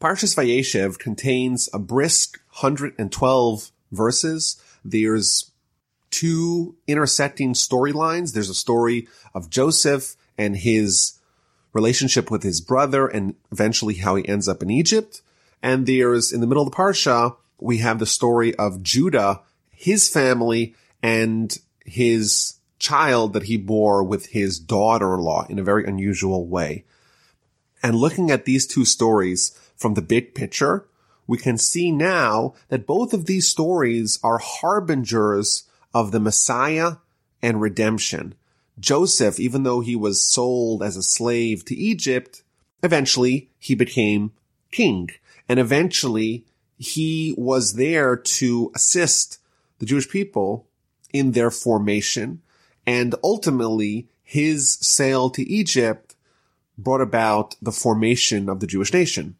Parshas Vayeishev contains a brisk 112 verses. There's two intersecting storylines. There's a story of Joseph and his relationship with his brother and eventually how he ends up in Egypt. And there's in the middle of the Parsha, we have the story of Judah, his family, and his child that he bore with his daughter-in-law in a very unusual way. And looking at these two stories from the big picture, we can see now that both of these stories are harbingers of the Messiah and redemption. Joseph, even though he was sold as a slave to Egypt, eventually he became king. And eventually he was there to assist the Jewish people in their formation. And ultimately his sale to Egypt brought about the formation of the Jewish nation.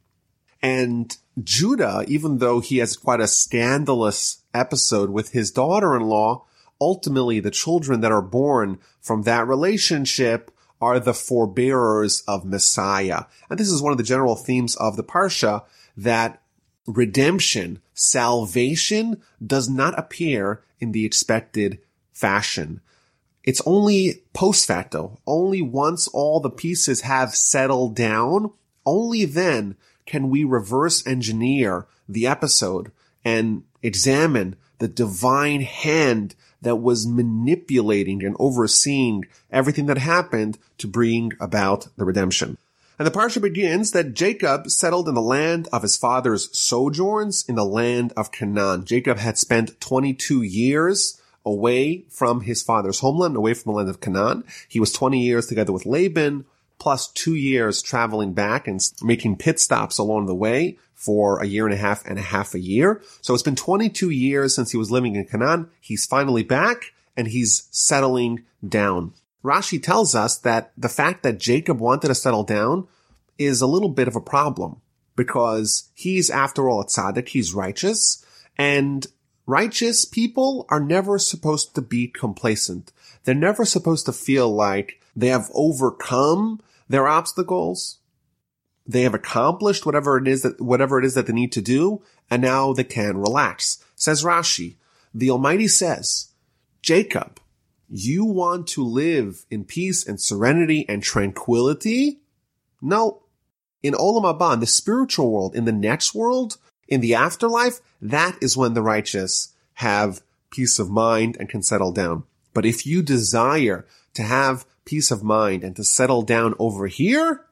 And Judah, even though he has quite a scandalous episode with his daughter-in-law, ultimately the children that are born from that relationship are the forebearers of Messiah. And this is one of the general themes of the Parsha that redemption, salvation does not appear in the expected fashion. It's only post facto, only once all the pieces have settled down, only then can we reverse engineer the episode and examine the divine hand that was manipulating and overseeing everything that happened to bring about the redemption. And the parsha begins that Jacob settled in the land of his father's sojourns in the land of Canaan. Jacob had spent 22 years away from his father's homeland, away from the land of Canaan. He was 20 years together with Laban, plus two years traveling back and making pit stops along the way for a year and a half and a half a year. So it's been 22 years since he was living in Canaan. He's finally back and he's settling down. Rashi tells us that the fact that Jacob wanted to settle down is a little bit of a problem because he's after all a tzaddik, he's righteous and righteous people are never supposed to be complacent. They're never supposed to feel like they have overcome their obstacles. They have accomplished whatever it is that, whatever it is that they need to do, and now they can relax. Says Rashi, the Almighty says, Jacob, you want to live in peace and serenity and tranquility? No. In Olam Haba, the spiritual world, in the next world, in the afterlife, that is when the righteous have peace of mind and can settle down. But if you desire to have peace of mind and to settle down over here?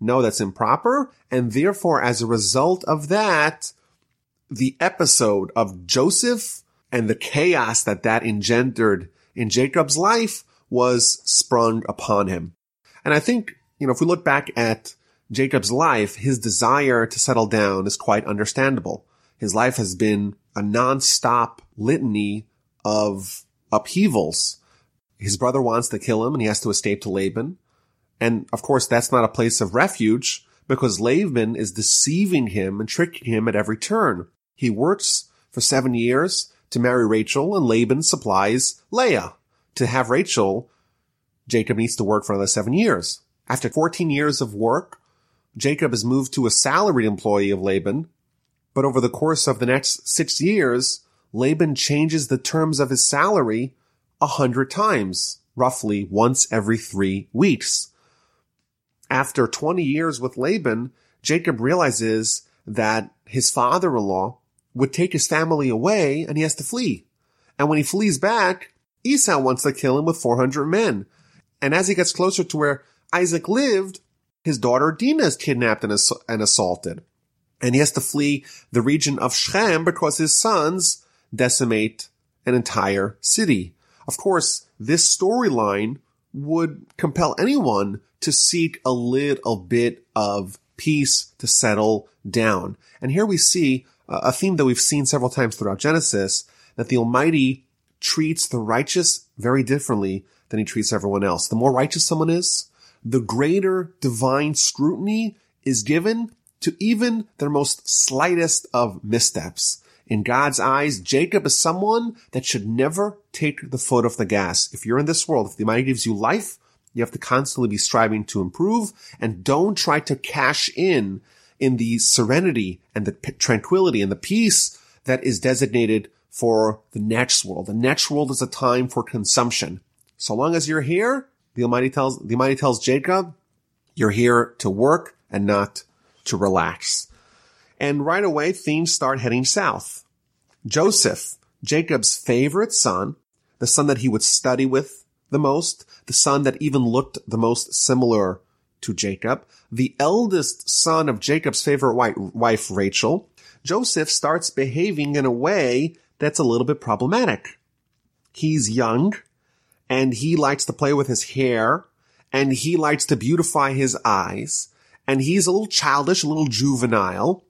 No, that's improper. And therefore, as a result of that, the episode of Joseph and the chaos that that engendered in Jacob's life was sprung upon him. And I think, you know, if we look back at Jacob's life, his desire to settle down is quite understandable. His life has been a non-stop litany of upheavals his brother wants to kill him and he has to escape to Laban. And of course, that's not a place of refuge because Laban is deceiving him and tricking him at every turn. He works for seven years to marry Rachel and Laban supplies Leah. To have Rachel, Jacob needs to work for another seven years. After 14 years of work, Jacob is moved to a salaried employee of Laban. But over the course of the next six years, Laban changes the terms of his salary a hundred times, roughly once every three weeks. After 20 years with Laban, Jacob realizes that his father-in-law would take his family away and he has to flee. And when he flees back, Esau wants to kill him with 400 men. And as he gets closer to where Isaac lived, his daughter Dinah is kidnapped and, ass- and assaulted. And he has to flee the region of Shechem because his sons decimate an entire city. Of course, this storyline would compel anyone to seek a little bit of peace to settle down. And here we see a theme that we've seen several times throughout Genesis, that the Almighty treats the righteous very differently than he treats everyone else. The more righteous someone is, the greater divine scrutiny is given to even their most slightest of missteps. In God's eyes, Jacob is someone that should never take the foot off the gas. If you're in this world, if the Almighty gives you life, you have to constantly be striving to improve and don't try to cash in in the serenity and the tranquility and the peace that is designated for the next world. The next world is a time for consumption. So long as you're here, the Almighty tells, the Almighty tells Jacob, you're here to work and not to relax. And right away, things start heading south. Joseph, Jacob's favorite son, the son that he would study with the most, the son that even looked the most similar to Jacob, the eldest son of Jacob's favorite wife, Rachel, Joseph starts behaving in a way that's a little bit problematic. He's young and he likes to play with his hair and he likes to beautify his eyes and he's a little childish, a little juvenile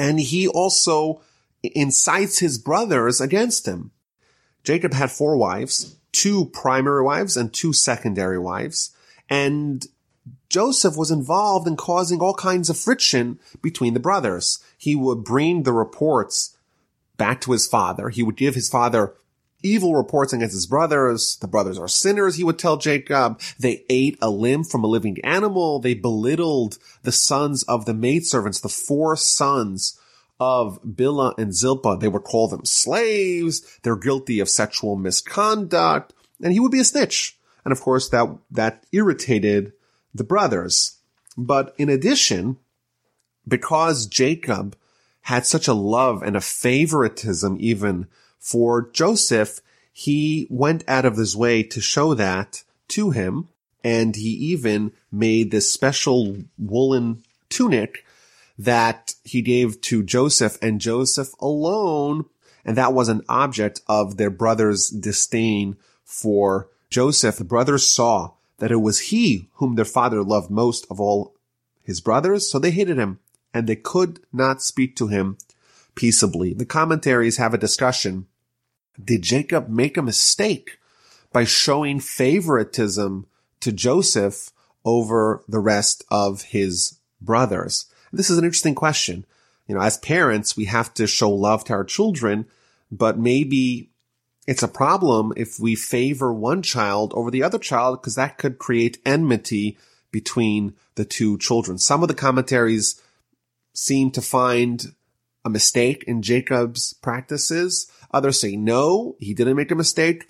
and he also incites his brothers against him. Jacob had four wives, two primary wives and two secondary wives, and Joseph was involved in causing all kinds of friction between the brothers. He would bring the reports back to his father. He would give his father evil reports against his brothers. The brothers are sinners, he would tell Jacob. They ate a limb from a living animal. They belittled the sons of the maidservants, the four sons of Bilhah and Zilpah. They would call them slaves. They're guilty of sexual misconduct. And he would be a snitch. And of course that, that irritated the brothers. But in addition, because Jacob had such a love and a favoritism even for Joseph, he went out of his way to show that to him. And he even made this special woolen tunic that he gave to Joseph and Joseph alone. And that was an object of their brother's disdain for Joseph. The brothers saw that it was he whom their father loved most of all his brothers. So they hated him and they could not speak to him peaceably. The commentaries have a discussion. Did Jacob make a mistake by showing favoritism to Joseph over the rest of his brothers? This is an interesting question. You know, as parents, we have to show love to our children, but maybe it's a problem if we favor one child over the other child because that could create enmity between the two children. Some of the commentaries seem to find a mistake in Jacob's practices. Others say no, he didn't make a mistake.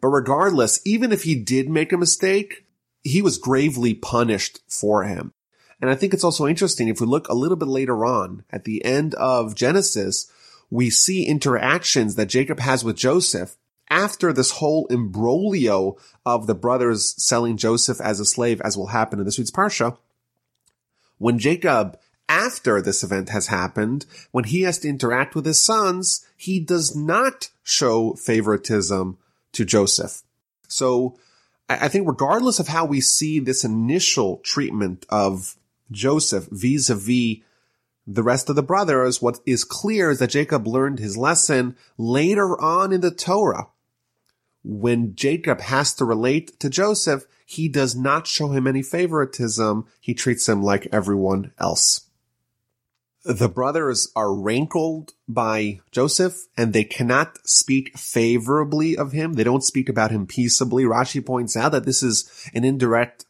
But regardless, even if he did make a mistake, he was gravely punished for him. And I think it's also interesting if we look a little bit later on at the end of Genesis, we see interactions that Jacob has with Joseph after this whole imbroglio of the brothers selling Joseph as a slave, as will happen in this week's Parsha. When Jacob, after this event has happened, when he has to interact with his sons, he does not show favoritism to Joseph. So I think regardless of how we see this initial treatment of Joseph vis-a-vis the rest of the brothers, what is clear is that Jacob learned his lesson later on in the Torah. When Jacob has to relate to Joseph, he does not show him any favoritism. He treats him like everyone else. The brothers are rankled by Joseph and they cannot speak favorably of him. They don't speak about him peaceably. Rashi points out that this is an indirect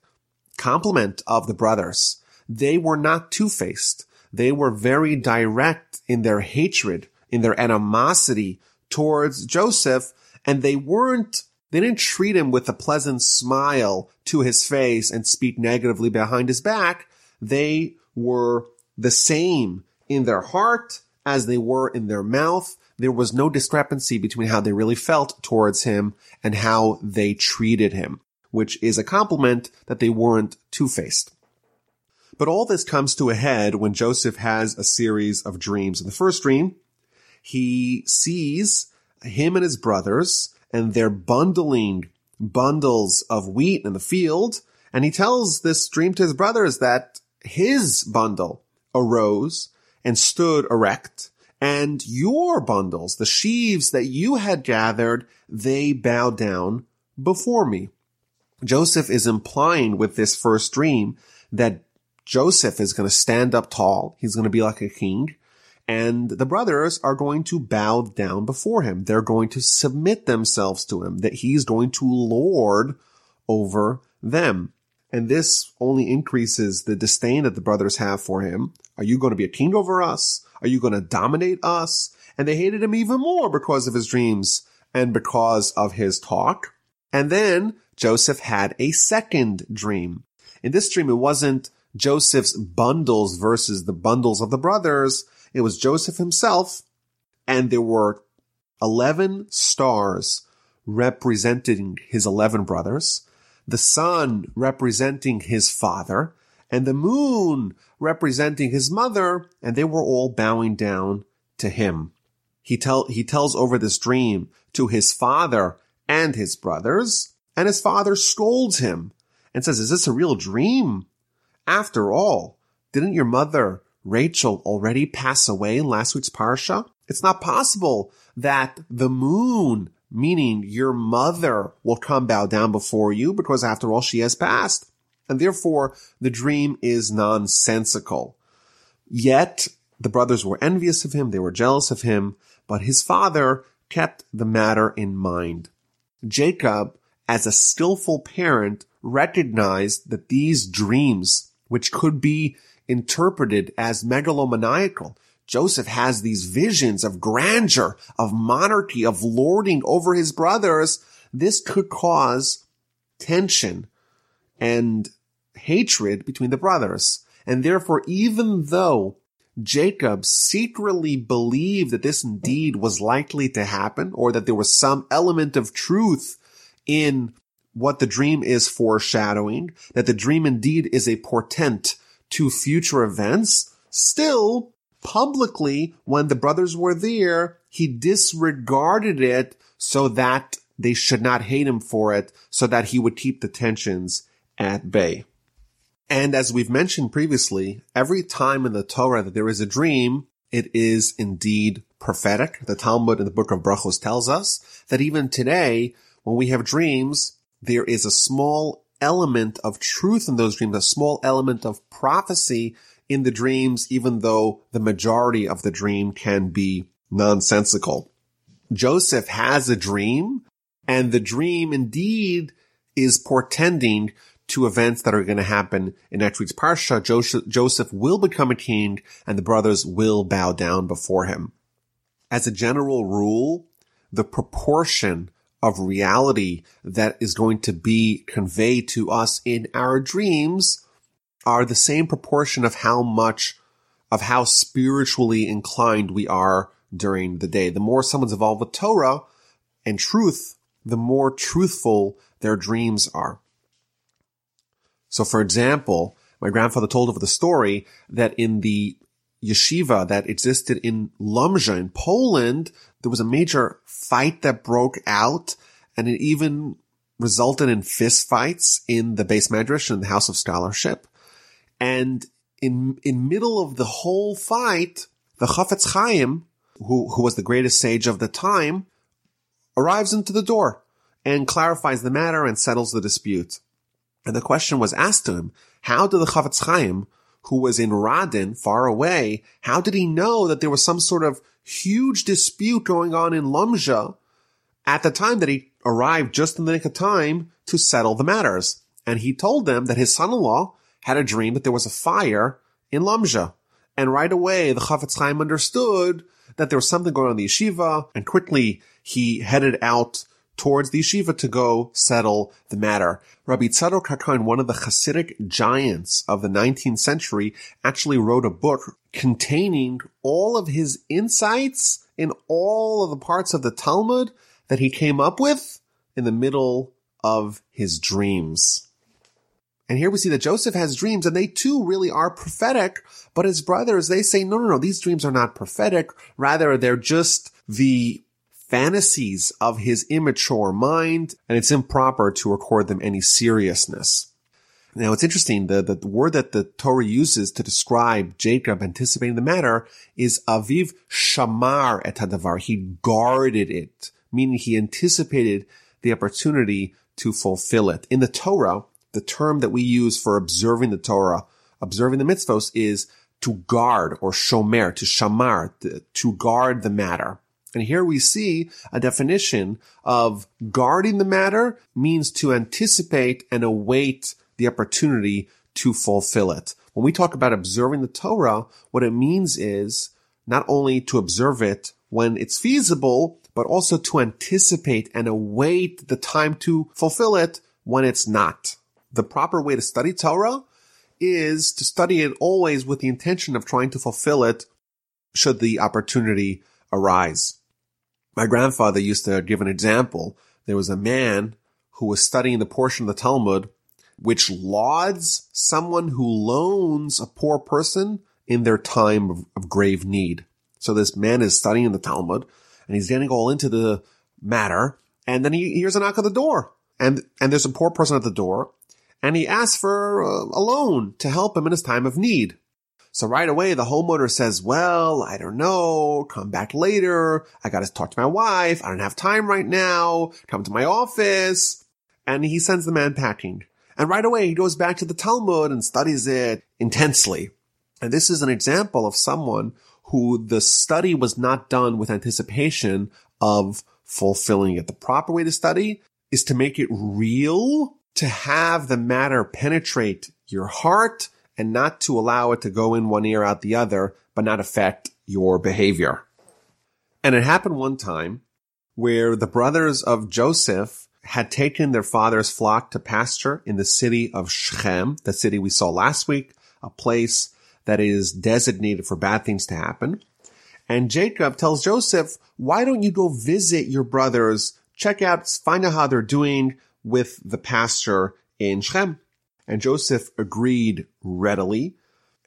compliment of the brothers they were not two-faced. They were very direct in their hatred, in their animosity towards Joseph, and they weren't, they didn't treat him with a pleasant smile to his face and speak negatively behind his back. They were the same in their heart as they were in their mouth. There was no discrepancy between how they really felt towards him and how they treated him, which is a compliment that they weren't two-faced. But all this comes to a head when Joseph has a series of dreams. In the first dream, he sees him and his brothers and they're bundling bundles of wheat in the field. And he tells this dream to his brothers that his bundle arose and stood erect and your bundles, the sheaves that you had gathered, they bowed down before me. Joseph is implying with this first dream that Joseph is going to stand up tall. He's going to be like a king. And the brothers are going to bow down before him. They're going to submit themselves to him, that he's going to lord over them. And this only increases the disdain that the brothers have for him. Are you going to be a king over us? Are you going to dominate us? And they hated him even more because of his dreams and because of his talk. And then Joseph had a second dream. In this dream, it wasn't Joseph's bundles versus the bundles of the brothers. It was Joseph himself. And there were 11 stars representing his 11 brothers, the sun representing his father, and the moon representing his mother, and they were all bowing down to him. He tell, he tells over this dream to his father and his brothers, and his father scolds him and says, is this a real dream? After all, didn't your mother, Rachel, already pass away in last week's parsha? It's not possible that the moon, meaning your mother, will come bow down before you because after all, she has passed. And therefore, the dream is nonsensical. Yet, the brothers were envious of him, they were jealous of him, but his father kept the matter in mind. Jacob, as a skillful parent, recognized that these dreams, which could be interpreted as megalomaniacal, Joseph has these visions of grandeur, of monarchy, of lording over his brothers. This could cause tension and hatred between the brothers. And therefore, even though Jacob secretly believed that this indeed was likely to happen or that there was some element of truth in what the dream is foreshadowing, that the dream indeed is a portent to future events, still publicly when the brothers were there, he disregarded it so that they should not hate him for it, so that he would keep the tensions at bay. And as we've mentioned previously, every time in the Torah that there is a dream, it is indeed prophetic. The Talmud in the book of Brachos tells us that even today, when we have dreams, there is a small element of truth in those dreams, a small element of prophecy in the dreams, even though the majority of the dream can be nonsensical. Joseph has a dream and the dream indeed is portending to events that are going to happen in next week's Parsha. Joseph, Joseph will become a king and the brothers will bow down before him. As a general rule, the proportion of reality that is going to be conveyed to us in our dreams are the same proportion of how much of how spiritually inclined we are during the day. The more someone's involved with Torah and truth, the more truthful their dreams are. So for example, my grandfather told of the story that in the yeshiva that existed in Lomza in Poland, there was a major fight that broke out and it even resulted in fist fights in the beis medrash in the house of scholarship. And in, in middle of the whole fight, the Chafetz Chaim, who, who was the greatest sage of the time, arrives into the door and clarifies the matter and settles the dispute. And the question was asked to him, how did the Chafetz Chaim, who was in Radin, far away, how did he know that there was some sort of huge dispute going on in Lomza at the time that he arrived just in the nick of time to settle the matters? And he told them that his son-in-law had a dream that there was a fire in Lomza. And right away, the Chafetz Chaim understood that there was something going on in the yeshiva, and quickly he headed out towards the yeshiva to go settle the matter. Rabbi Tzadok HaKohen, one of the Hasidic giants of the 19th century, actually wrote a book containing all of his insights in all of the parts of the Talmud that he came up with in the middle of his dreams. And here we see that Joseph has dreams and they too really are prophetic, but his brothers, they say, no, no, no, these dreams are not prophetic. Rather, they're just the fantasies of his immature mind, and it's improper to record them any seriousness. Now it's interesting, the, the word that the Torah uses to describe Jacob anticipating the matter is aviv shamar et hadavar. He guarded it, meaning he anticipated the opportunity to fulfill it. In the Torah, the term that we use for observing the Torah, observing the mitzvos is to guard or shomer, to shamar, to guard the matter. And here we see a definition of guarding the matter means to anticipate and await the opportunity to fulfill it. When we talk about observing the Torah, what it means is not only to observe it when it's feasible, but also to anticipate and await the time to fulfill it when it's not. The proper way to study Torah is to study it always with the intention of trying to fulfill it should the opportunity arise. My grandfather used to give an example. There was a man who was studying the portion of the Talmud which lauds someone who loans a poor person in their time of, of grave need. So this man is studying the Talmud and he's getting all into the matter. And then he hears a knock on the door and, and there's a poor person at the door and he asks for uh, a loan to help him in his time of need. So right away, the homeowner says, well, I don't know. Come back later. I got to talk to my wife. I don't have time right now. Come to my office. And he sends the man packing. And right away, he goes back to the Talmud and studies it intensely. And this is an example of someone who the study was not done with anticipation of fulfilling it. The proper way to study is to make it real, to have the matter penetrate your heart and not to allow it to go in one ear out the other, but not affect your behavior. And it happened one time where the brothers of Joseph had taken their father's flock to pasture in the city of Shechem, the city we saw last week, a place that is designated for bad things to happen. And Jacob tells Joseph, why don't you go visit your brothers, check out, find out how they're doing with the pasture in Shechem? And Joseph agreed readily.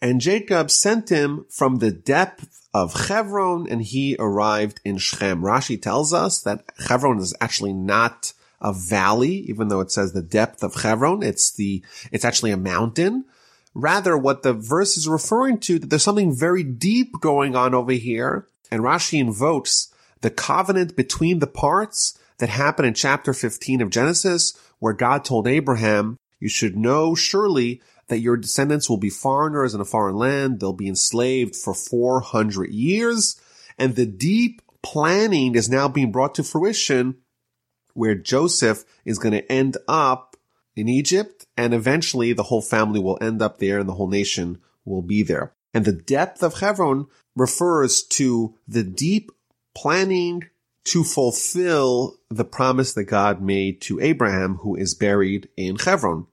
And Jacob sent him from the depth of Hebron and he arrived in Shechem. Rashi tells us that Hebron is actually not a valley, even though it says the depth of Hebron. It's the, it's actually a mountain. Rather, what the verse is referring to, that there's something very deep going on over here. And Rashi invokes the covenant between the parts that happened in chapter 15 of Genesis, where God told Abraham, you should know surely that your descendants will be foreigners in a foreign land. They'll be enslaved for 400 years. And the deep planning is now being brought to fruition where Joseph is going to end up in Egypt and eventually the whole family will end up there and the whole nation will be there. And the depth of Hebron refers to the deep planning to fulfill the promise that God made to Abraham, who is buried in Hebron.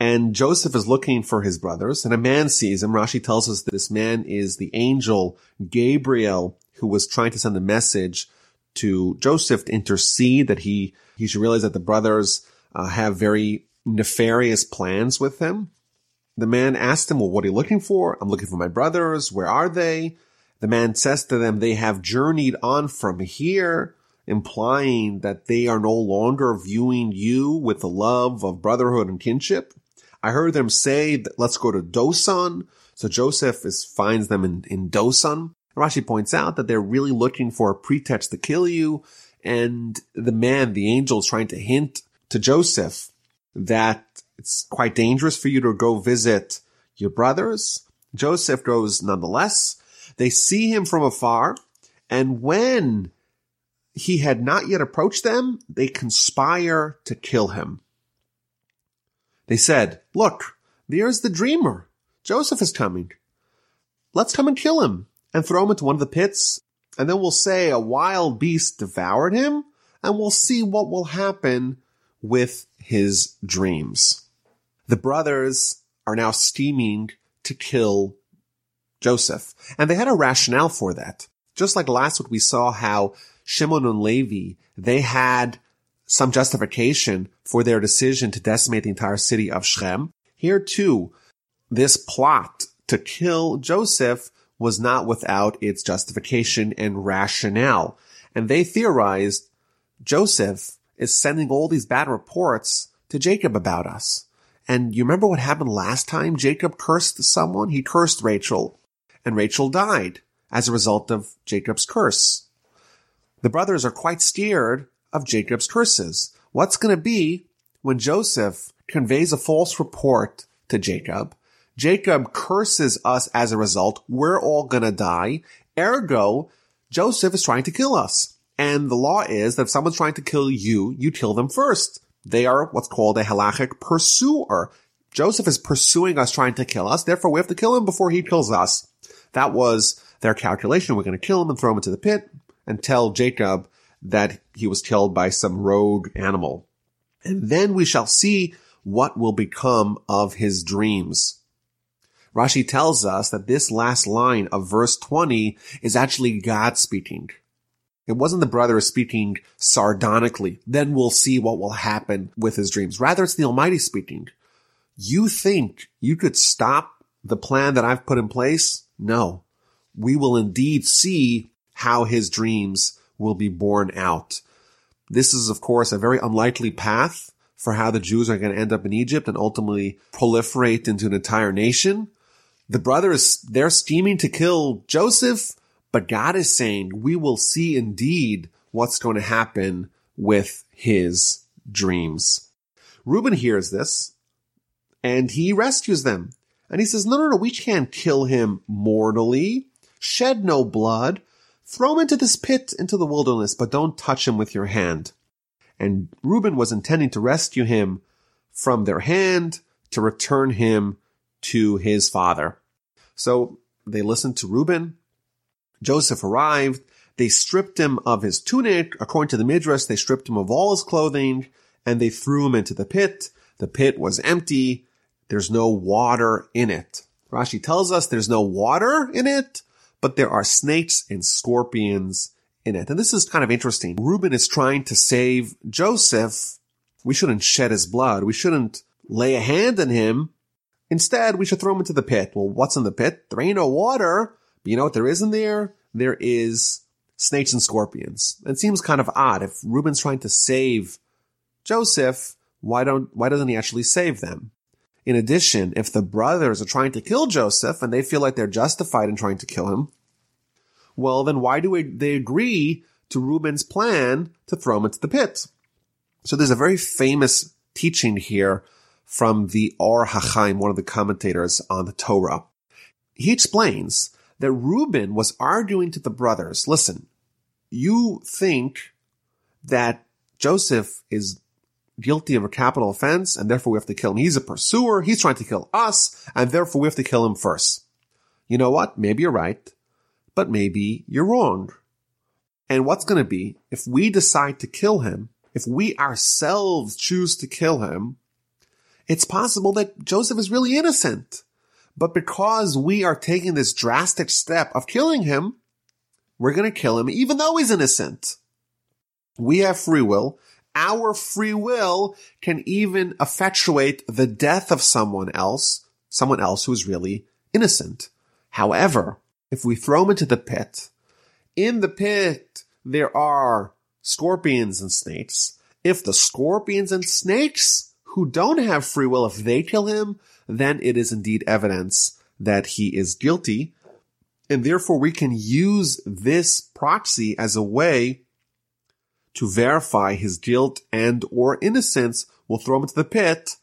And Joseph is looking for his brothers, and a man sees him. Rashi tells us that this man is the angel Gabriel, who was trying to send a message to Joseph to intercede that he, he should realize that the brothers uh, have very nefarious plans with him. The man asked him, well, what are you looking for? I'm looking for my brothers. Where are they? The man says to them, they have journeyed on from here, implying that they are no longer viewing you with the love of brotherhood and kinship. I heard them say, let's go to Dosan. So Joseph is, finds them in, in Dosan. Rashi points out that they're really looking for a pretext to kill you. And the man, the angel is trying to hint to Joseph that it's quite dangerous for you to go visit your brothers. Joseph goes nonetheless. They see him from afar. And when he had not yet approached them, they conspire to kill him. They said, look, there's the dreamer. Joseph is coming. Let's come and kill him and throw him into one of the pits. And then we'll say a wild beast devoured him and we'll see what will happen with his dreams. The brothers are now scheming to kill Joseph. And they had a rationale for that. Just like last week we saw how Shimon and Levi, they had some justification for their decision to decimate the entire city of Shechem. Here too, this plot to kill Joseph was not without its justification and rationale. And they theorized Joseph is sending all these bad reports to Jacob about us. And you remember what happened last time Jacob cursed someone? He cursed Rachel and Rachel died as a result of Jacob's curse. The brothers are quite scared of Jacob's curses. What's going to be when Joseph conveys a false report to Jacob Jacob curses us as a result. We're all gonna die. Ergo, Joseph is trying to kill us. And the law is that if someone's trying to kill you, you kill them first. They are what's called a halachic pursuer. Joseph is pursuing us, trying to kill us. Therefore, we have to kill him before he kills us. That was their calculation. We're going to kill him and throw him into the pit and tell Jacob that he was killed by some rogue animal. And then we shall see what will become of his dreams. Rashi tells us that this last line of verse 20 is actually God speaking. It wasn't the brother speaking sardonically. Then we'll see what will happen with his dreams. Rather, it's the Almighty speaking. You think you could stop the plan that I've put in place? No. We will indeed see how his dreams will be borne out. This is, of course, a very unlikely path for how the Jews are going to end up in Egypt and ultimately proliferate into an entire nation. The brothers, they're scheming to kill Joseph, but God is saying we will see indeed what's going to happen with his dreams. Reuben hears this and he rescues them. And he says, no, no, no, we can't kill him mortally. Shed no blood. Throw him into this pit into the wilderness, but don't touch him with your hand and Reuben was intending to rescue him from their hand to return him to his father. So they listened to Reuben. Joseph arrived. They stripped him of his tunic. According to the Midrash, they stripped him of all his clothing and they threw him into the pit. The pit was empty. There's no water in it. Rashi tells us there's no water in it, but there are snakes and scorpions in it. And this is kind of interesting. Reuben is trying to save Joseph. We shouldn't shed his blood. We shouldn't lay a hand on him. Instead, we should throw him into the pit. Well, what's in the pit? There ain't no water. But you know what there is in there? There is snakes and scorpions. It seems kind of odd. If Reuben's trying to save Joseph, why don't, why doesn't he actually save them? In addition, if the brothers are trying to kill Joseph and they feel like they're justified in trying to kill him, well, then why do they agree to Reuben's plan to throw him into the pit? So there's a very famous teaching here from the Or HaChaim, one of the commentators on the Torah. He explains that Reuben was arguing to the brothers, listen, you think that Joseph is guilty of a capital offense and therefore we have to kill him. He's a pursuer. He's trying to kill us and therefore we have to kill him first. You know what? Maybe you're right but maybe you're wrong. And what's going to be if we decide to kill him, if we ourselves choose to kill him, it's possible that Joseph is really innocent. But because we are taking this drastic step of killing him, we're going to kill him even though he's innocent. We have free will. Our free will can even effectuate the death of someone else, someone else who is really innocent. However, if we throw him into the pit, in the pit there are scorpions and snakes. If the scorpions and snakes who don't have free will, if they kill him, then it is indeed evidence that he is guilty. And therefore we can use this proxy as a way to verify his guilt and or innocence. We'll throw him into the pit.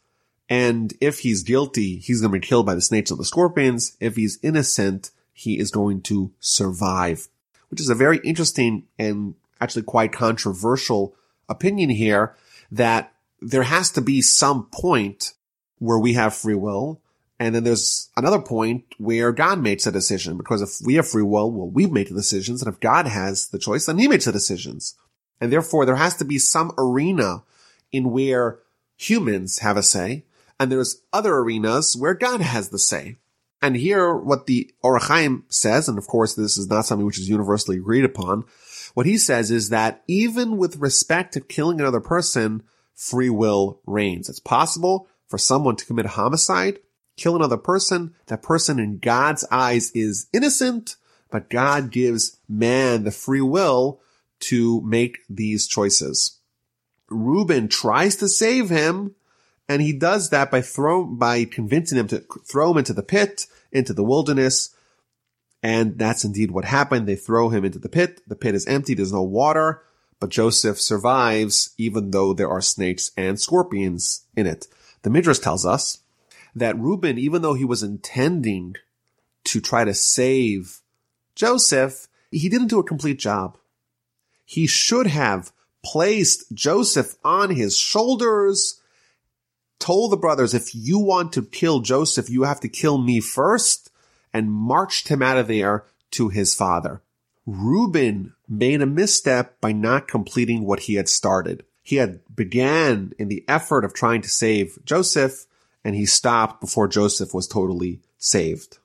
And if he's guilty, he's going to be killed by the snakes or the scorpions. If he's innocent, he is going to survive, which is a very interesting and actually quite controversial opinion here that there has to be some point where we have free will. And then there's another point where God makes a decision because if we have free will, well, we make the decisions. And if God has the choice, then he makes the decisions. And therefore there has to be some arena in where humans have a say. And there's other arenas where God has the say. And here, what the Or HaChaim says, and of course this is not something which is universally agreed upon, what he says is that even with respect to killing another person, free will reigns. It's possible for someone to commit homicide, kill another person, that person in God's eyes is innocent, but God gives man the free will to make these choices. Reuben tries to save him, and he does that by throw, by convincing him to throw him into the pit, into the wilderness. And that's indeed what happened. They throw him into the pit. The pit is empty. There's no water, but Joseph survives even though there are snakes and scorpions in it. The Midrash tells us that Reuben, even though he was intending to try to save Joseph, he didn't do a complete job. He should have placed Joseph on his shoulders, told the brothers, if you want to kill Joseph, you have to kill me first, and marched him out of there to his father. Reuben made a misstep by not completing what he had started. He had began in the effort of trying to save Joseph, and he stopped before Joseph was totally saved.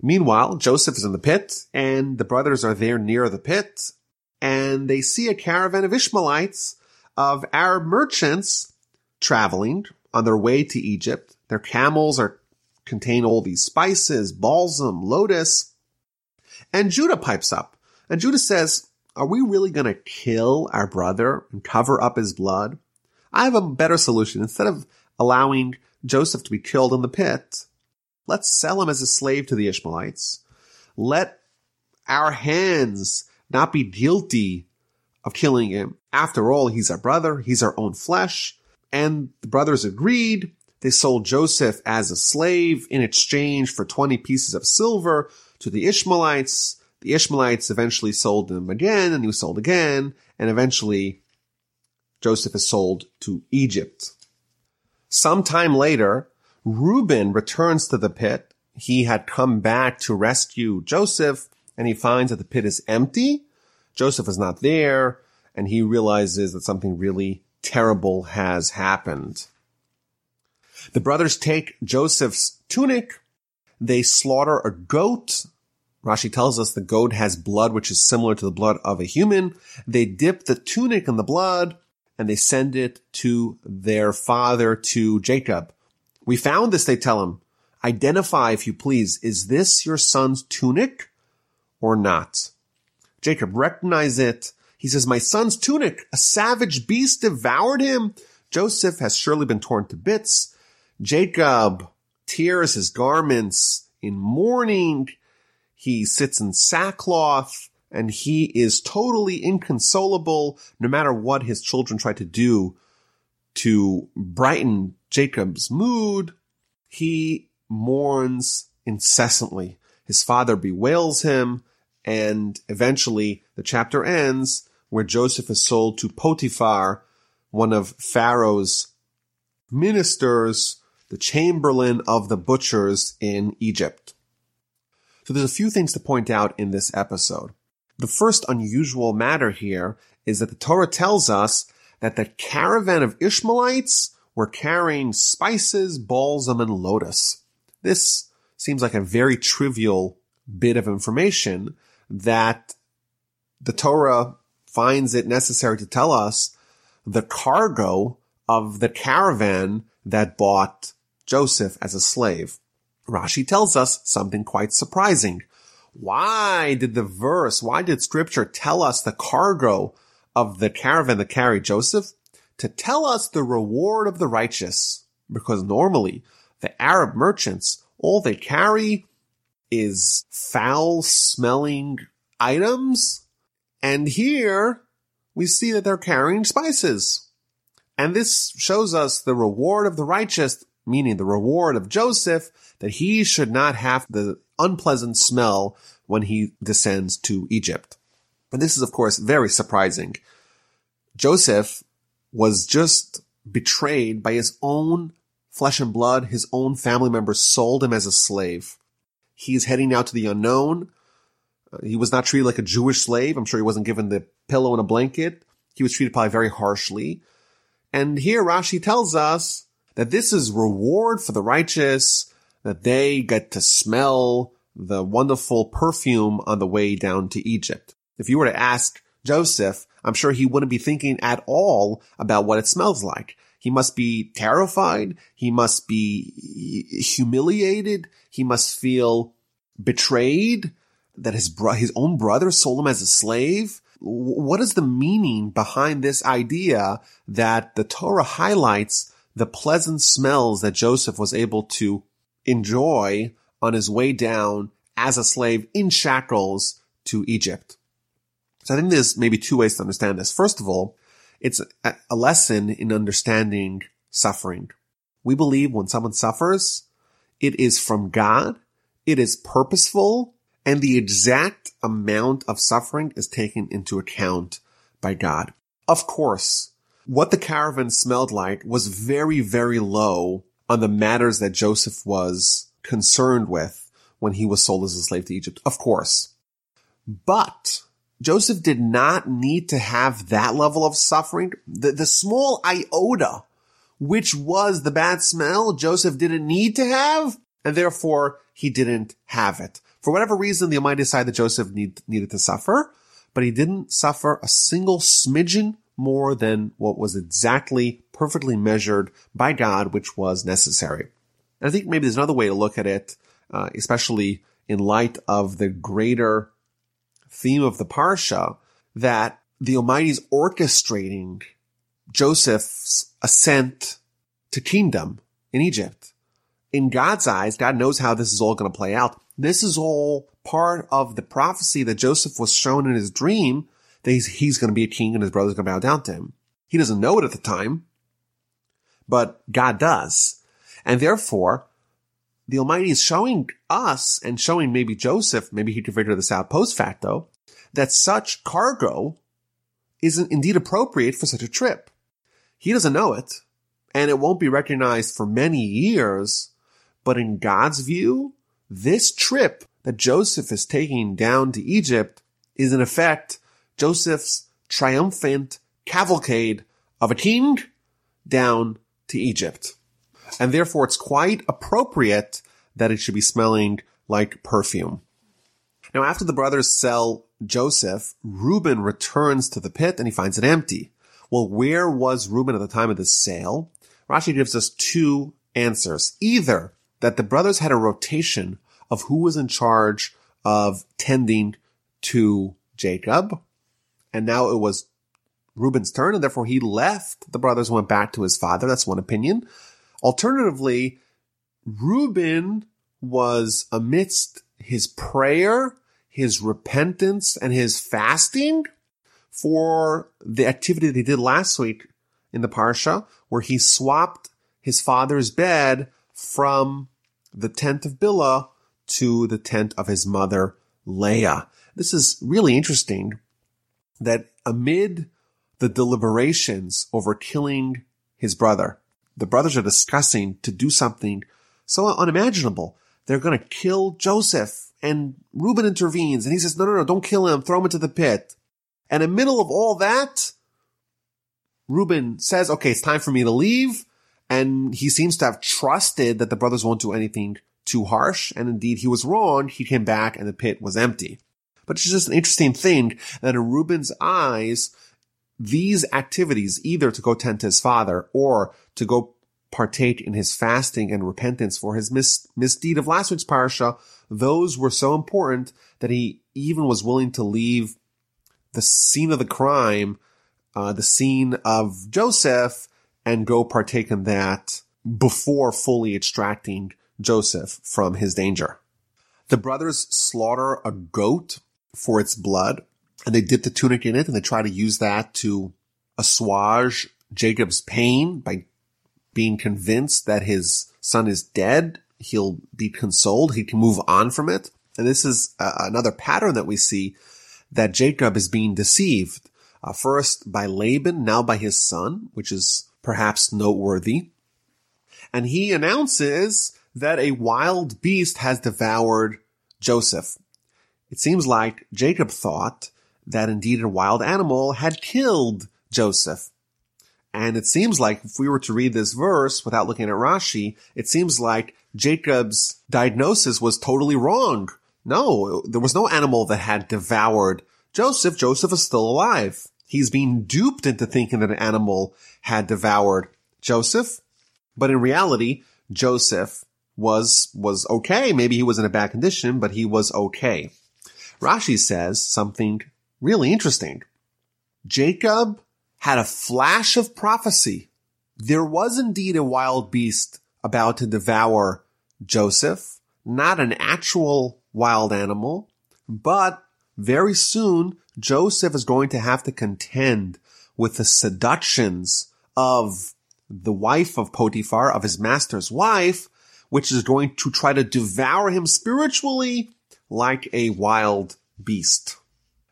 Meanwhile, Joseph is in the pit, and the brothers are there near the pit, and they see a caravan of Ishmaelites, of Arab merchants, traveling on their way to Egypt. Their camels are contain all these spices, balsam, lotus. And Judah pipes up, and Judah says, are we really going to kill our brother and cover up his blood? I have a better solution. Instead of allowing Joseph to be killed in the pit, let's sell him as a slave to the Ishmaelites. Let our hands not be guilty of killing him. After all, he's our brother. He's our own flesh. And the brothers agreed. They sold Joseph as a slave in exchange for 20 pieces of silver to the Ishmaelites. The Ishmaelites eventually sold him again and he was sold again. And eventually Joseph is sold to Egypt. Sometime later, Reuben returns to the pit. He had come back to rescue Joseph and he finds that the pit is empty. Joseph is not there and he realizes that something really terrible has happened. The brothers take Joseph's tunic. They slaughter a goat Rashi tells us the goat has blood which is similar to the blood of a human. They dip the tunic in the blood and they send it to their father, to Jacob. We found this, they tell him. Identify, if you please, is this your son's tunic or not? Jacob recognizes it. He says, my son's tunic, a savage beast devoured him. Joseph has surely been torn to bits. Jacob tears his garments in mourning. He sits in sackcloth and he is totally inconsolable no matter what his children try to do to brighten Jacob's mood. He mourns incessantly. His father bewails him and eventually the chapter ends where Joseph is sold to Potiphar, one of Pharaoh's ministers, the chamberlain of the butchers in Egypt. So there's a few things to point out in this episode. The first unusual matter here is that the Torah tells us that the caravan of Ishmaelites were carrying spices, balsam, and lotus. This seems like a very trivial bit of information that the Torah finds it necessary to tell us the cargo of the caravan that bought Joseph as a slave. Rashi tells us something quite surprising. Why did the verse, why did scripture tell us the cargo of the caravan that carried Joseph? To tell us the reward of the righteous. Because normally the Arab merchants, all they carry is foul smelling items. And here we see that they're carrying spices. And this shows us the reward of the righteous, meaning the reward of Joseph that he should not have the unpleasant smell when he descends to Egypt. But this is, of course, very surprising. Joseph was just betrayed by his own flesh and blood. His own family members sold him as a slave. He's heading out to the unknown. Uh, he was not treated like a Jewish slave. I'm sure he wasn't given the pillow and a blanket. He was treated probably very harshly. And here Rashi tells us that this is reward for the righteous that they get to smell the wonderful perfume on the way down to Egypt. If you were to ask Joseph, I'm sure he wouldn't be thinking at all about what it smells like. He must be terrified. He must be humiliated. He must feel betrayed that his bro- his own brother sold him as a slave. What is the meaning behind this idea that the Torah highlights the pleasant smells that Joseph was able to enjoy on his way down as a slave in shackles to Egypt. So I think there's maybe two ways to understand this. First of all, it's a lesson in understanding suffering. We believe when someone suffers, it is from God, it is purposeful, and the exact amount of suffering is taken into account by God. Of course, what the caravan smelled like was very, very low on the matters that Joseph was concerned with when he was sold as a slave to Egypt. Of course. But Joseph did not need to have that level of suffering. The, the small iota, which was the bad smell, Joseph didn't need to have, and therefore he didn't have it. For whatever reason, the Almighty decided that Joseph need, needed to suffer, but he didn't suffer a single smidgen more than what was exactly perfectly measured by God, which was necessary. And I think maybe there's another way to look at it, uh, especially in light of the greater theme of the Parsha, that the Almighty is orchestrating Joseph's ascent to kingdom in Egypt. In God's eyes, God knows how this is all going to play out. This is all part of the prophecy that Joseph was shown in his dream that he's, he's going to be a king and his brother's going to bow down to him. He doesn't know it at the time, but God does. And therefore, the Almighty is showing us and showing maybe Joseph, maybe he could figure this out post facto, that such cargo isn't indeed appropriate for such a trip. He doesn't know it, and it won't be recognized for many years, but in God's view, this trip that Joseph is taking down to Egypt is in effect Joseph's triumphant cavalcade of a king down to Egypt. And therefore it's quite appropriate that it should be smelling like perfume. Now after the brothers sell Joseph, Reuben returns to the pit and he finds it empty. Well, where was Reuben at the time of the sale? Rashi gives us two answers. Either that the brothers had a rotation of who was in charge of tending to Jacob, and now it was Reuben's turn, and therefore he left the brothers went back to his father. That's one opinion. Alternatively, Reuben was amidst his prayer, his repentance, and his fasting for the activity that he did last week in the Parsha, where he swapped his father's bed from the tent of Bilhah to the tent of his mother, Leah. This is really interesting that amid the deliberations over killing his brother, the brothers are discussing to do something so unimaginable. They're going to kill Joseph and Reuben intervenes and he says, no, no, no, don't kill him. Throw him into the pit. And in the middle of all that, Reuben says, okay, it's time for me to leave. And he seems to have trusted that the brothers won't do anything too harsh. And indeed, he was wrong. He came back and the pit was empty. But it's just an interesting thing that in Reuben's eyes, these activities, either to go tend to his father or to go partake in his fasting and repentance for his mis- misdeed of last week's parsha, those were so important that he even was willing to leave the scene of the crime, uh, the scene of Joseph, and go partake in that before fully extracting Joseph from his danger. The brothers slaughter a goat for its blood and they dip the tunic in it and they try to use that to assuage Jacob's pain by being convinced that his son is dead. He'll be consoled. He can move on from it. And this is uh, another pattern that we see that Jacob is being deceived. Uh, first by Laban, now by his son, which is perhaps noteworthy. And he announces that a wild beast has devoured Joseph. It seems like Jacob thought that indeed a wild animal had killed Joseph. And it seems like if we were to read this verse without looking at Rashi, it seems like Jacob's diagnosis was totally wrong. No, there was no animal that had devoured Joseph. Joseph is still alive. He's being duped into thinking that an animal had devoured Joseph. But in reality, Joseph was, was okay. Maybe he was in a bad condition, but he was okay. Rashi says something really interesting. Jacob had a flash of prophecy. There was indeed a wild beast about to devour Joseph, not an actual wild animal, but very soon Joseph is going to have to contend with the seductions of the wife of Potiphar, of his master's wife, which is going to try to devour him spiritually like a wild beast.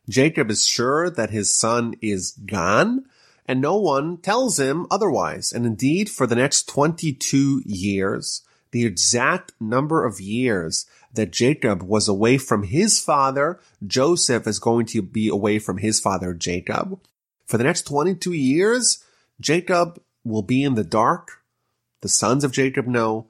Jacob is sure that his son is gone, and no one tells him otherwise. And indeed, for the next 22 years, the exact number of years that Jacob was away from his father, Joseph is going to be away from his father, Jacob. For the next 22 years, Jacob will be in the dark. The sons of Jacob know.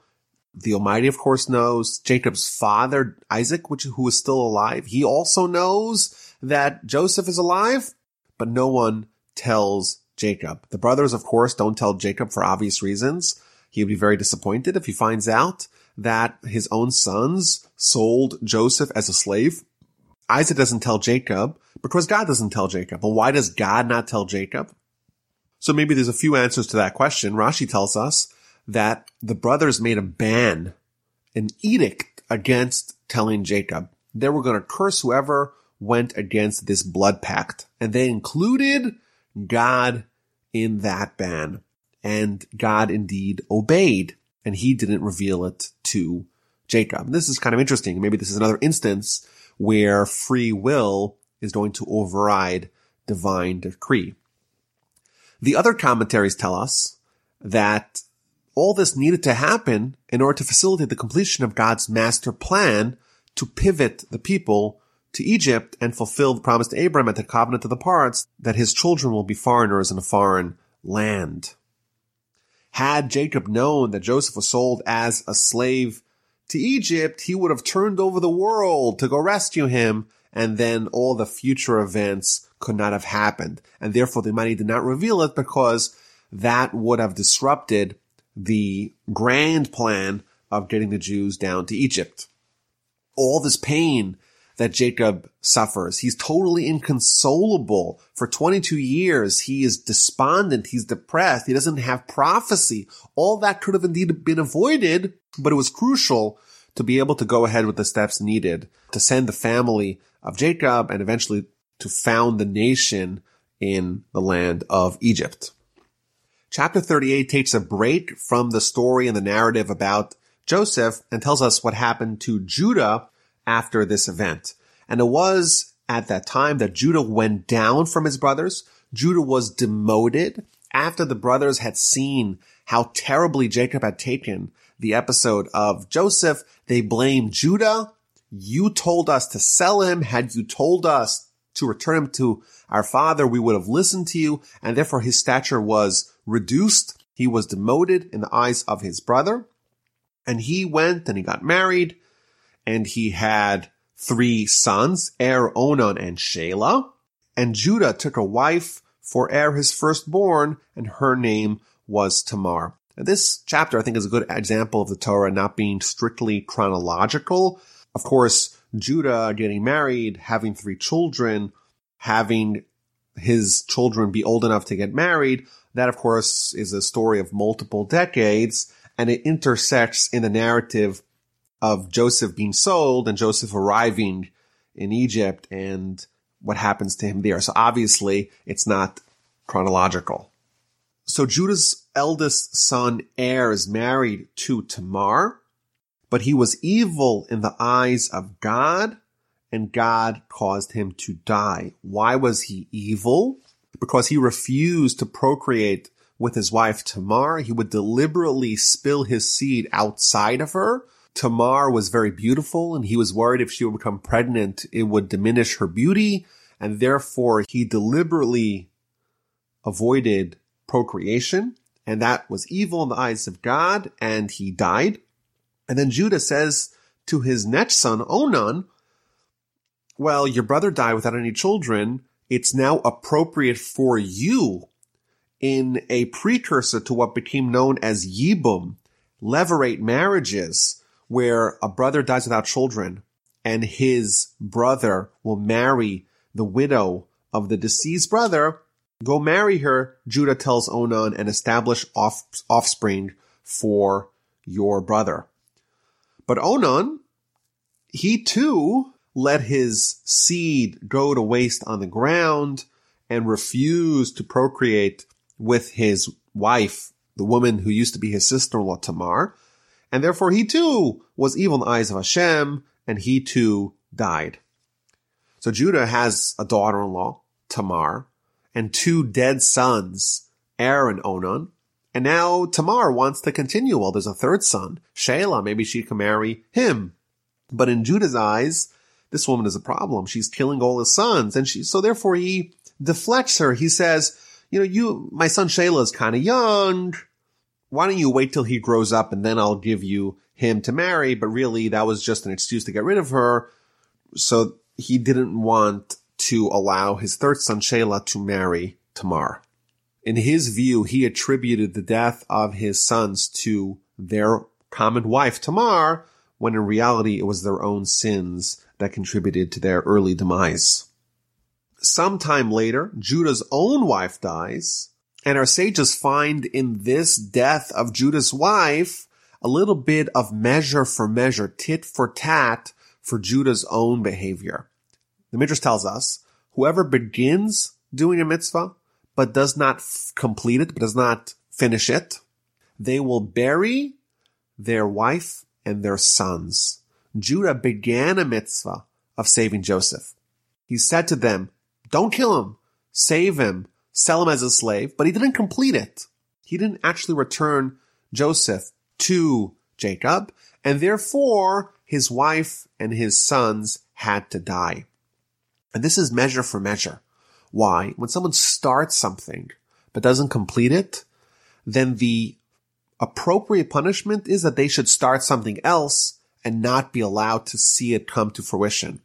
The Almighty, of course, knows. Jacob's father, Isaac, which, who is still alive, he also knows that Joseph is alive, but no one tells Jacob. The brothers, of course, don't tell Jacob for obvious reasons. He would be very disappointed if he finds out that his own sons sold Joseph as a slave. Isaac doesn't tell Jacob because God doesn't tell Jacob. But why does God not tell Jacob? So maybe there's a few answers to that question. Rashi tells us that the brothers made a ban, an edict against telling Jacob. They were going to curse whoever went against this blood pact. And they included God in that ban. And God indeed obeyed and he didn't reveal it to Jacob. And this is kind of interesting. Maybe this is another instance where free will is going to override divine decree. The other commentaries tell us that all this needed to happen in order to facilitate the completion of God's master plan to pivot the people to Egypt and fulfill the promise to Abraham at the covenant of the parts that his children will be foreigners in a foreign land. Had Jacob known that Joseph was sold as a slave to Egypt, he would have turned over the world to go rescue him, and then all the future events could not have happened. And therefore the Almighty did not reveal it because that would have disrupted the grand plan of getting the Jews down to Egypt. All this pain that Jacob suffers. He's totally inconsolable. For 22 years, he is despondent. He's depressed. He doesn't have prophecy. All that could have indeed been avoided, but it was crucial to be able to go ahead with the steps needed to send the family of Jacob and eventually to found the nation in the land of Egypt. Chapter 38 takes a break from the story and the narrative about Joseph and tells us what happened to Judah after this event. And it was at that time that Judah went down from his brothers. Judah was demoted after the brothers had seen how terribly Jacob had taken the episode of Joseph. They blamed Judah. You told us to sell him. Had you told us to return him to our father, we would have listened to you. And therefore his stature was reduced. He was demoted in the eyes of his brother. And he went and he got married and he had three sons, Er, Onan, and Shelah. And Judah took a wife for Er, his firstborn, and her name was Tamar. And this chapter, I think, is a good example of the Torah not being strictly chronological. Of course, Judah getting married, having three children, having his children be old enough to get married. That, of course, is a story of multiple decades, and it intersects in the narrative of Joseph being sold and Joseph arriving in Egypt and what happens to him there. So obviously it's not chronological. So Judah's eldest son Er is married to Tamar, but he was evil in the eyes of God and God caused him to die. Why was he evil? Because he refused to procreate with his wife Tamar. He would deliberately spill his seed outside of her Tamar was very beautiful and he was worried if she would become pregnant, it would diminish her beauty. And therefore he deliberately avoided procreation. And that was evil in the eyes of God and he died. And then Judah says to his next son, Onan, well, your brother died without any children. It's now appropriate for you in a precursor to what became known as Yibum, levirate marriages where a brother dies without children and his brother will marry the widow of the deceased brother, go marry her, Judah tells Onan, and establish off- offspring for your brother. But Onan, he too let his seed go to waste on the ground and refused to procreate with his wife, the woman who used to be his sister-in-law Tamar, and therefore he too was evil in the eyes of Hashem, and he too died. So Judah has a daughter-in-law, Tamar, and two dead sons, Er and Onan. And now Tamar wants to continue. Well, there's a third son, Shelah. Maybe she can marry him. But in Judah's eyes, this woman is a problem. She's killing all his sons. And she, so therefore he deflects her. He says, you know, you, my son Shelah is kind of young. Why don't you wait till he grows up and then I'll give you him to marry? But really that was just an excuse to get rid of her. So he didn't want to allow his third son Shelah to marry Tamar. In his view, he attributed the death of his sons to their common wife Tamar, when in reality it was their own sins that contributed to their early demise. Sometime later, Judah's own wife dies, and our sages find in this death of Judah's wife a little bit of measure for measure, tit for tat for Judah's own behavior. The Midrash tells us, whoever begins doing a mitzvah, but does not f- complete it, but does not finish it, they will bury their wife and their sons. Judah began a mitzvah of saving Joseph. He said to them, don't kill him, save him, sell him as a slave, but he didn't complete it. He didn't actually return Joseph to Jacob, and therefore his wife and his sons had to die. And this is measure for measure. Why? When someone starts something but doesn't complete it, then the appropriate punishment is that they should start something else and not be allowed to see it come to fruition.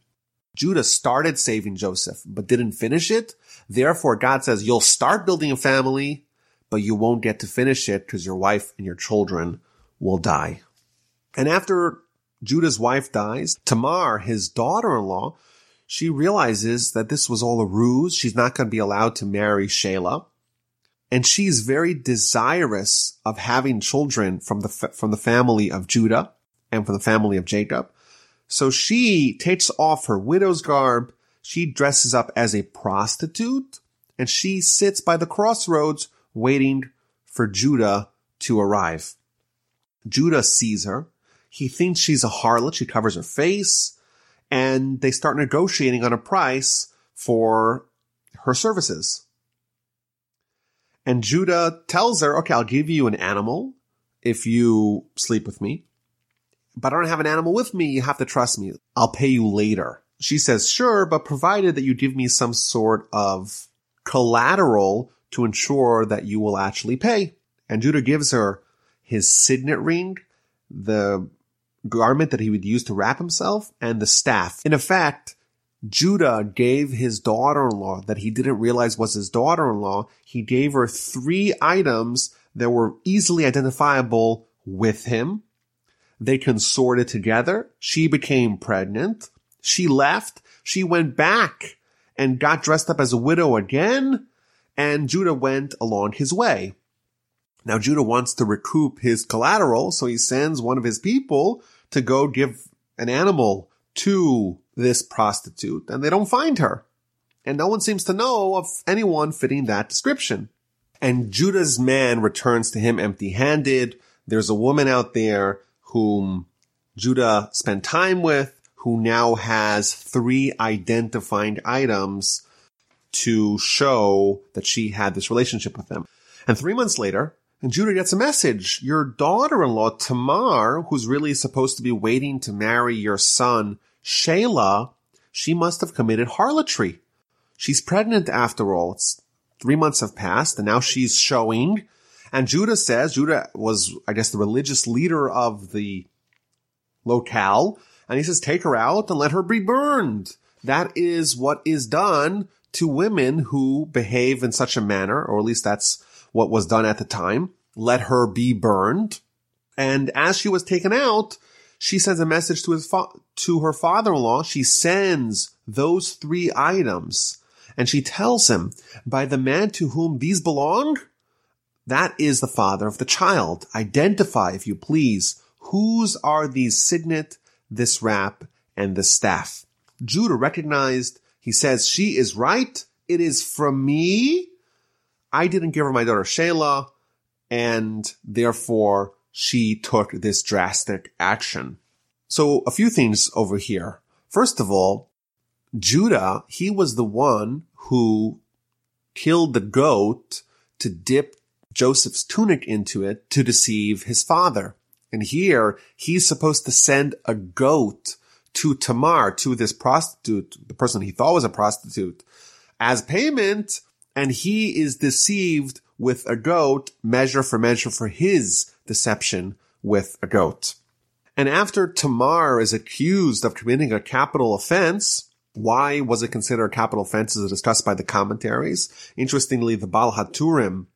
Judah started saving Joseph, but didn't finish it. Therefore, God says, you'll start building a family, but you won't get to finish it because your wife and your children will die. And after Judah's wife dies, Tamar, his daughter-in-law, she realizes that this was all a ruse. She's not going to be allowed to marry Shelah. And she's very desirous of having children from the, from the family of Judah and from the family of Jacob. So she takes off her widow's garb. She dresses up as a prostitute and she sits by the crossroads waiting for Judah to arrive. Judah sees her. He thinks she's a harlot. She covers her face and they start negotiating on a price for her services. And Judah tells her, okay, I'll give you an animal if you sleep with me, but I don't have an animal with me. You have to trust me. I'll pay you later. She says, sure, but provided that you give me some sort of collateral to ensure that you will actually pay. And Judah gives her his signet ring, the garment that he would use to wrap himself and the staff. In effect, Judah gave his daughter-in-law that he didn't realize was his daughter-in-law. He gave her three items that were easily identifiable with him. They consorted together. She became pregnant. She left. She went back and got dressed up as a widow again. And Judah went along his way. Now Judah wants to recoup his collateral, so he sends one of his people to go give an animal to this prostitute, and they don't find her. And no one seems to know of anyone fitting that description. And Judah's man returns to him empty handed. There's a woman out there whom Judah spent time with who now has three identifying items to show that she had this relationship with him. And three months later, and Judah gets a message. Your daughter-in-law, Tamar, who's really supposed to be waiting to marry your son, Shelah, she must have committed harlotry. She's pregnant after all. It's three months have passed and now she's showing. And Judah says, Judah was, I guess, the religious leader of the locale. And he says, take her out and let her be burned. That is what is done to women who behave in such a manner, or at least that's what was done at the time. Let her be burned. And as she was taken out, she sends a message to his fa- to her father-in-law. She sends those three items and she tells him, by the man to whom these belong, that is the father of the child. Identify, if you please, whose are these signet, this wrap, and the staff. Judah recognized, he says, she is right. It is from me. I didn't give her my daughter Shelah, and therefore she took this drastic action. So a few things over here. First of all, Judah, he was the one who killed the goat to dip Joseph's tunic into it to deceive his father. And here he's supposed to send a goat to Tamar, to this prostitute, the person he thought was a prostitute, as payment. And he is deceived with a goat, measure for measure for his deception with a goat. And after Tamar is accused of committing a capital offense, why was it considered a capital offense as discussed by the commentaries? Interestingly, the Baal HaTurim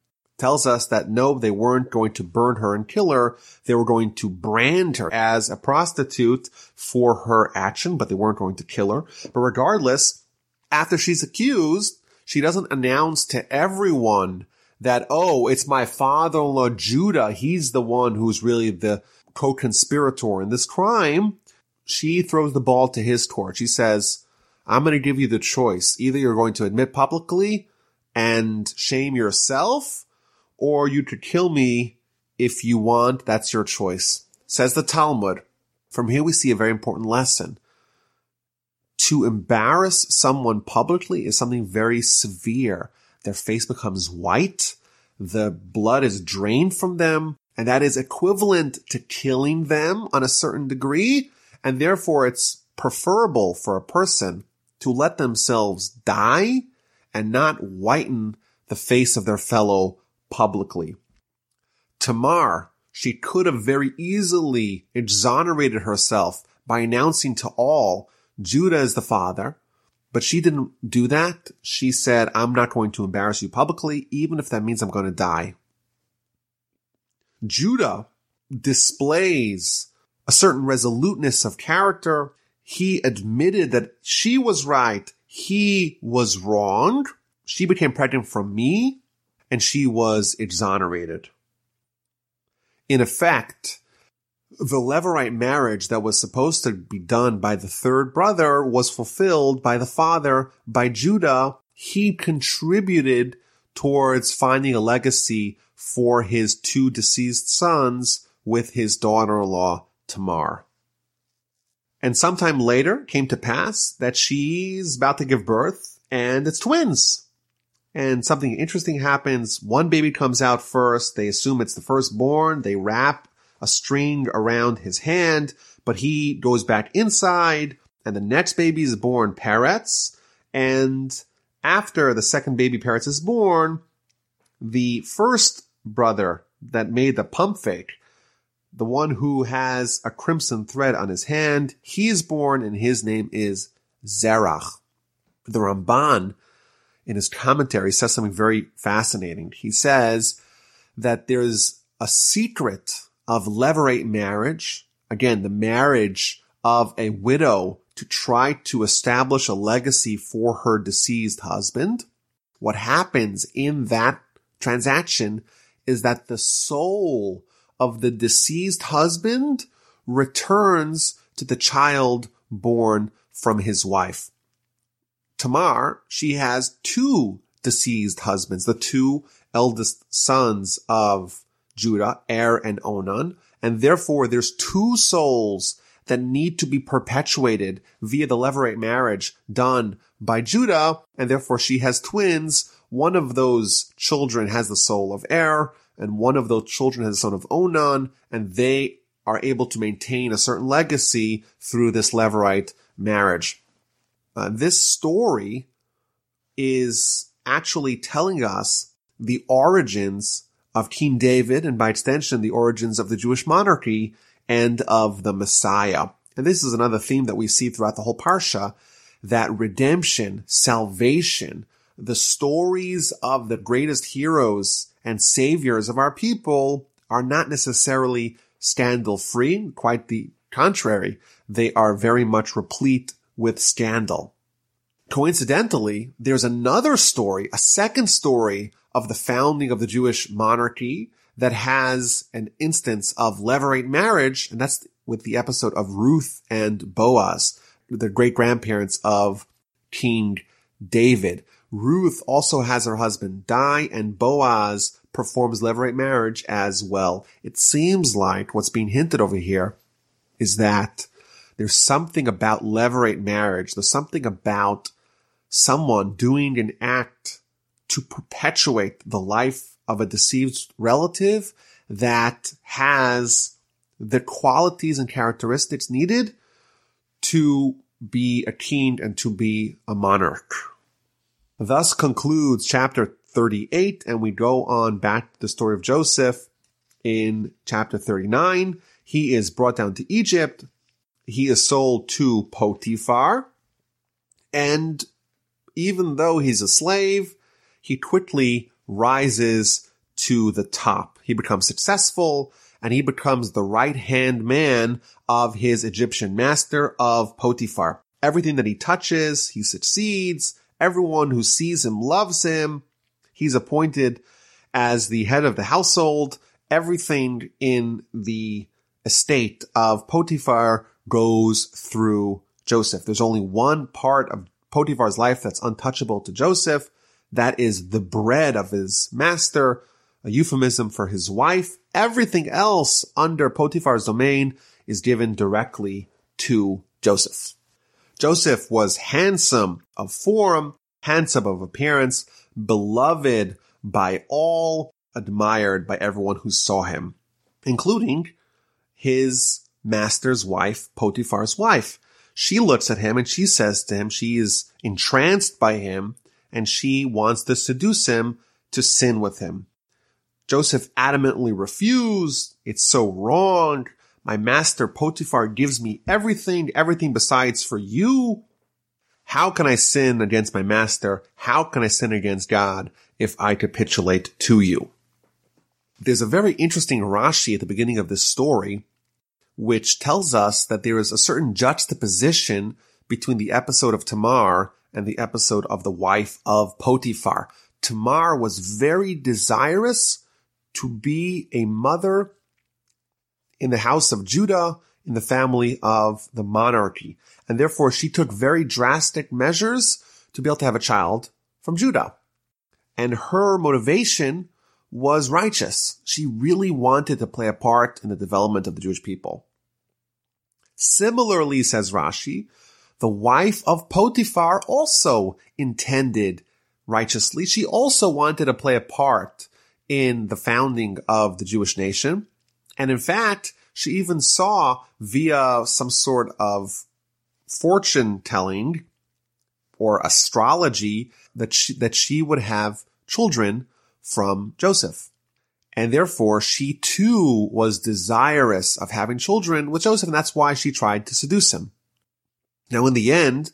tells us that no, they weren't going to burn her and kill her. They were going to brand her as a prostitute for her action, but they weren't going to kill her. But regardless, after she's accused, she doesn't announce to everyone that, oh, it's my father-in-law Judah. He's the one who's really the co-conspirator in this crime. She throws the ball to his court. She says, I'm going to give you the choice. Either you're going to admit publicly and shame yourself or you could kill me if you want. That's your choice. Says the Talmud. From here we see a very important lesson. To embarrass someone publicly is something very severe. Their face becomes white. The blood is drained from them. And that is equivalent to killing them on a certain degree. And therefore it's preferable for a person to let themselves die and not whiten the face of their fellow publicly. Tamar, she could have very easily exonerated herself by announcing to all Judah is the father, but she didn't do that. She said, I'm not going to embarrass you publicly, even if that means I'm going to die. Judah displays a certain resoluteness of character. He admitted that she was right. He was wrong. She became pregnant from me and she was exonerated. In effect, the Levirate marriage that was supposed to be done by the third brother was fulfilled by the father, by Judah. He contributed towards finding a legacy for his two deceased sons with his daughter-in-law, Tamar. And sometime later came to pass that she's about to give birth and it's twins and something interesting happens. One baby comes out first. They assume it's the firstborn. They wrap a string around his hand, but he goes back inside and the next baby is born Peretz. And after the second baby Peretz is born, the first brother that made the pump fake, the one who has a crimson thread on his hand, he is born and his name is Zerach. The Ramban in his commentary he says something very fascinating. He says that there's a secret of levirate marriage. Again, the marriage of a widow to try to establish a legacy for her deceased husband. What happens in that transaction is that the soul of the deceased husband returns to the child born from his wife. Tamar, she has two deceased husbands, the two eldest sons of Judah, Er and Onan, and therefore there's two souls that need to be perpetuated via the Levirate marriage done by Judah, and therefore she has twins. One of those children has the soul of Er, and one of those children has the son of Onan, and they are able to maintain a certain legacy through this Levirate marriage. Uh, this story is actually telling us the origins of King David and by extension the origins of the Jewish monarchy and of the Messiah. And this is another theme that we see throughout the whole Parsha, that redemption, salvation, the stories of the greatest heroes and saviors of our people are not necessarily scandal free. Quite the contrary. They are very much replete with scandal. Coincidentally, there's another story, a second story of the founding of the Jewish monarchy that has an instance of levirate marriage, and that's with the episode of Ruth and Boaz, the great grandparents of King David. Ruth also has her husband die, and Boaz performs levirate marriage as well. It seems like what's being hinted over here is that There's something about levirate marriage. There's something about someone doing an act to perpetuate the life of a deceived relative that has the qualities and characteristics needed to be a king and to be a monarch. Thus concludes chapter 38, and we go on back to the story of Joseph in chapter 39. He is brought down to Egypt. He is sold to Potiphar. And even though he's a slave, he quickly rises to the top. He becomes successful and he becomes the right hand man of his Egyptian master of Potiphar. Everything that he touches, he succeeds. Everyone who sees him loves him. He's appointed as the head of the household. Everything in the estate of Potiphar goes through Joseph. There's only one part of Potiphar's life that's untouchable to Joseph. That is the bread of his master, a euphemism for his wife. Everything else under Potiphar's domain is given directly to Joseph. Joseph was handsome of form, handsome of appearance, beloved by all, admired by everyone who saw him, including his master's wife, Potiphar's wife. She looks at him and she says to him, she is entranced by him and she wants to seduce him to sin with him. Joseph adamantly refused. It's so wrong. My master Potiphar gives me everything, everything besides for you. How can I sin against my master? How can I sin against God if I capitulate to you? There's a very interesting Rashi at the beginning of this story, which tells us that there is a certain juxtaposition between the episode of Tamar and the episode of the wife of Potiphar. Tamar was very desirous to be a mother in the house of Judah, in the family of the monarchy. And therefore she took very drastic measures to be able to have a child from Judah. And her motivation was righteous. She really wanted to play a part in the development of the Jewish people. Similarly, says Rashi, the wife of Potiphar also intended righteously. She also wanted to play a part in the founding of the Jewish nation. And in fact, she even saw via some sort of fortune telling or astrology that she, that she would have children from Joseph. And therefore she too was desirous of having children with Joseph. And that's why she tried to seduce him. Now in the end,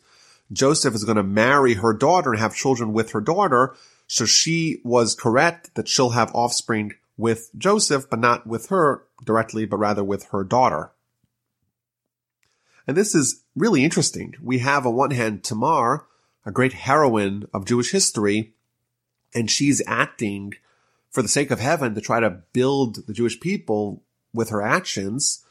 Joseph is going to marry her daughter and have children with her daughter. So she was correct that she'll have offspring with Joseph, but not with her directly, but rather with her daughter. And this is really interesting. We have on one hand Tamar, a great heroine of Jewish history, and she's acting for the sake of heaven to try to build the Jewish people with her actions.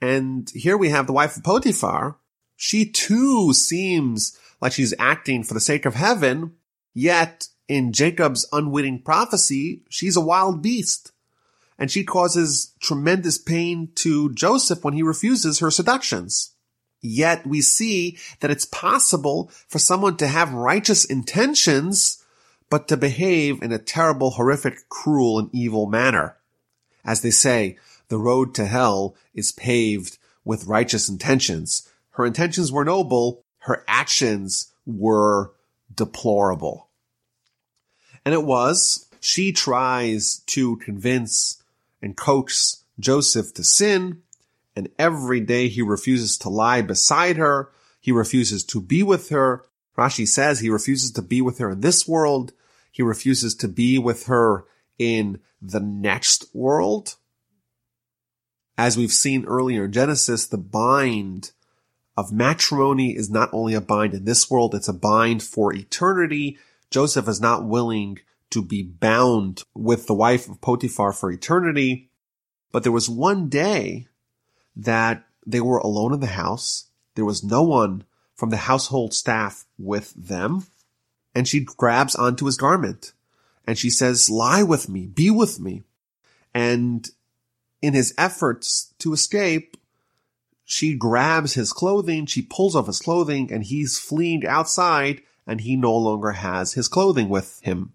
And here we have the wife of Potiphar. She too seems like she's acting for the sake of heaven, yet in Jacob's unwitting prophecy, she's a wild beast. And she causes tremendous pain to Joseph when he refuses her seductions. Yet we see that it's possible for someone to have righteous intentions, but to behave in a terrible, horrific, cruel, and evil manner. As they say, the road to hell is paved with righteous intentions. Her intentions were noble, her actions were deplorable. And it was, she tries to convince and coax Joseph to sin, and every day he refuses to lie beside her. He refuses to be with her. Rashi says he refuses to be with her in this world. He refuses to be with her in the next world. As we've seen earlier in Genesis, the bind of matrimony is not only a bind in this world, it's a bind for eternity. Joseph is not willing to be bound with the wife of Potiphar for eternity. But there was one day that they were alone in the house. There was no one from the household staff with them. And she grabs onto his garment and she says, lie with me, be with me. And in his efforts to escape, she grabs his clothing, she pulls off his clothing, and he's fleeing outside, and he no longer has his clothing with him.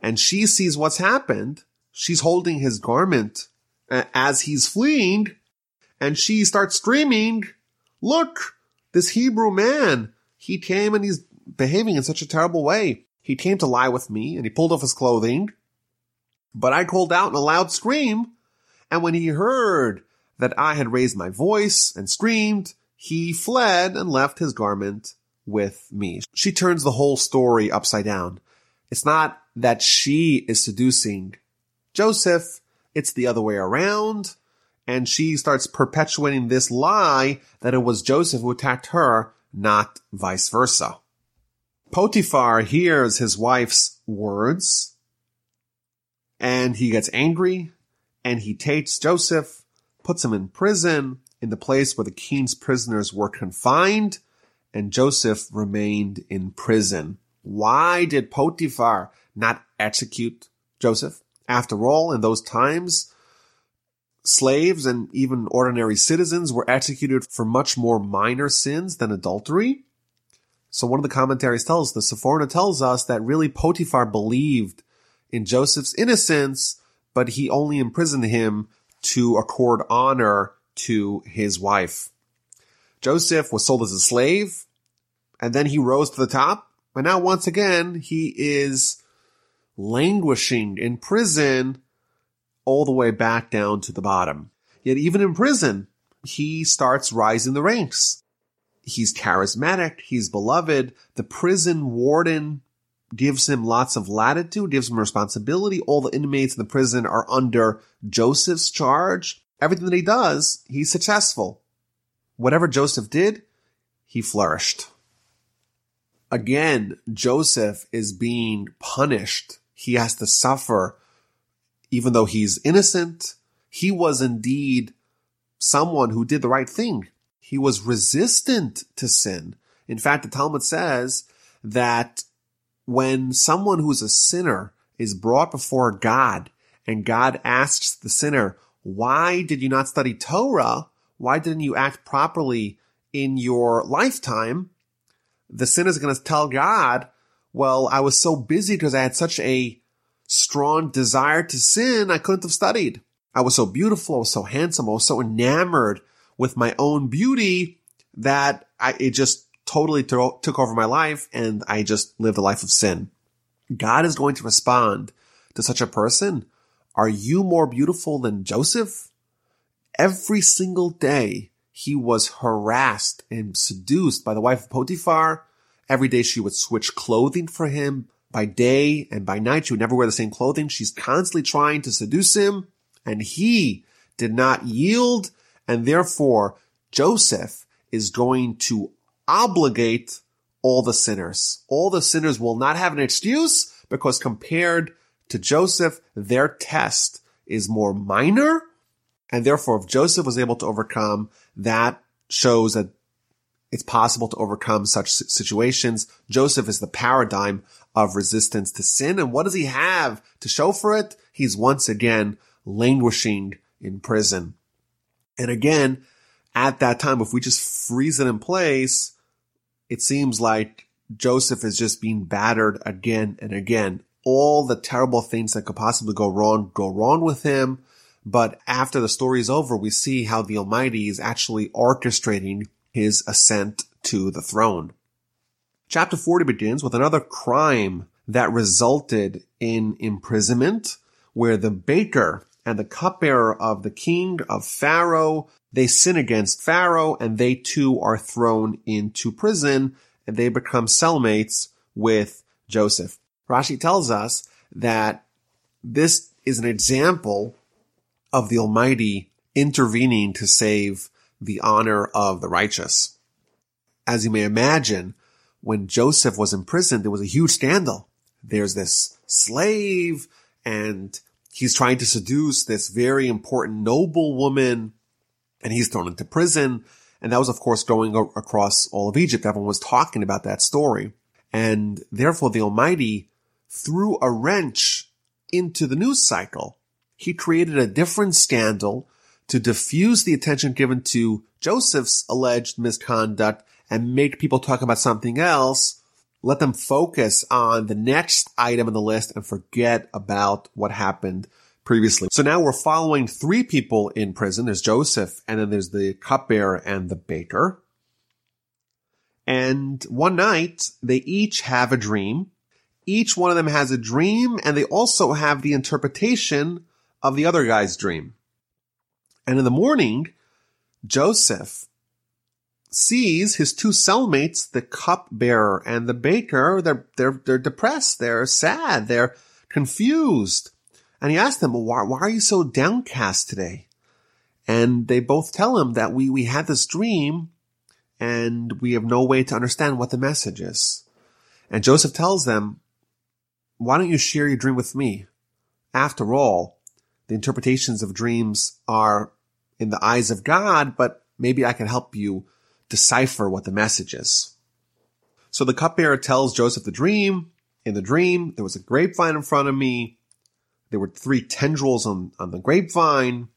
And she sees what's happened. She's holding his garment uh, as he's fleeing, and she starts screaming, look, this Hebrew man, he came and he's behaving in such a terrible way. He came to lie with me and he pulled off his clothing, but I called out in a loud scream. And when he heard that I had raised my voice and screamed, he fled and left his garment with me. She turns the whole story upside down. It's not that she is seducing Joseph. It's the other way around. And she starts perpetuating this lie that it was Joseph who attacked her, not vice versa. Potiphar hears his wife's words and he gets angry and he takes Joseph, puts him in prison in the place where the king's prisoners were confined and Joseph remained in prison. Why did Potiphar not execute Joseph? After all, in those times, slaves and even ordinary citizens were executed for much more minor sins than adultery. So one of the commentaries tells, the Sforno tells us that really Potiphar believed in Joseph's innocence, but he only imprisoned him to accord honor to his wife. Joseph was sold as a slave, and then he rose to the top, and now once again he is languishing in prison all the way back down to the bottom. Yet even in prison, he starts rising the ranks. He's charismatic. He's beloved. The prison warden gives him lots of latitude, gives him responsibility. All the inmates in the prison are under Joseph's charge. Everything that he does, he's successful. Whatever Joseph did, he flourished. Again, Joseph is being punished. He has to suffer even though he's innocent, he was indeed someone who did the right thing. He was resistant to sin. In fact, the Talmud says that when someone who's a sinner is brought before God and God asks the sinner, why did you not study Torah? Why didn't you act properly in your lifetime? The sinner is going to tell God, well, I was so busy because I had such a strong desire to sin, I couldn't have studied. I was so beautiful. I was so handsome. I was so enamored with my own beauty that I, it just totally to- took over my life and I just lived a life of sin. God is going to respond to such a person. Are you more beautiful than Joseph? Every single day he was harassed and seduced by the wife of Potiphar. Every day she would switch clothing for him by day and by night. She would never wear the same clothing. She's constantly trying to seduce him and he did not yield. And therefore Joseph is going to obligate all the sinners. All the sinners will not have an excuse because compared to Joseph, their test is more minor. And therefore, if Joseph was able to overcome, that shows that it's possible to overcome such situations. Joseph is the paradigm of resistance to sin. And what does he have to show for it? He's once again languishing in prison. And again, at that time, if we just freeze it in place, it seems like Joseph is just being battered again and again. All the terrible things that could possibly go wrong go wrong with him. But after the story is over, we see how the Almighty is actually orchestrating his ascent to the throne. Chapter 40 begins with another crime that resulted in imprisonment where the baker and the cupbearer of the king of Pharaoh, they sin against Pharaoh and they too are thrown into prison and they become cellmates with Joseph. Rashi tells us that this is an example of the Almighty intervening to save the honor of the righteous. As you may imagine, when Joseph was imprisoned, there was a huge scandal. There's this slave and he's trying to seduce this very important noble woman and he's thrown into prison. And that was, of course, going across all of Egypt. Everyone was talking about that story. And therefore the Almighty threw a wrench into the news cycle. He created a different scandal to diffuse the attention given to Joseph's alleged misconduct and make people talk about something else, let them focus on the next item on the list and forget about what happened previously. So now we're following three people in prison. There's Joseph and then there's the cupbearer and the baker. And one night they each have a dream. Each one of them has a dream and they also have the interpretation of the other guy's dream. And in the morning, Joseph sees his two cellmates, the cupbearer and the baker, they're, they're, they're depressed. They're sad. They're confused. And he asks them, why, why are you so downcast today? And they both tell him that we, we had this dream and we have no way to understand what the message is. And Joseph tells them, why don't you share your dream with me? After all, the interpretations of dreams are in the eyes of God, but maybe I can help you decipher what the message is. So the cupbearer tells Joseph the dream. In the dream, there was a grapevine in front of me. There were three tendrils on, on the grapevine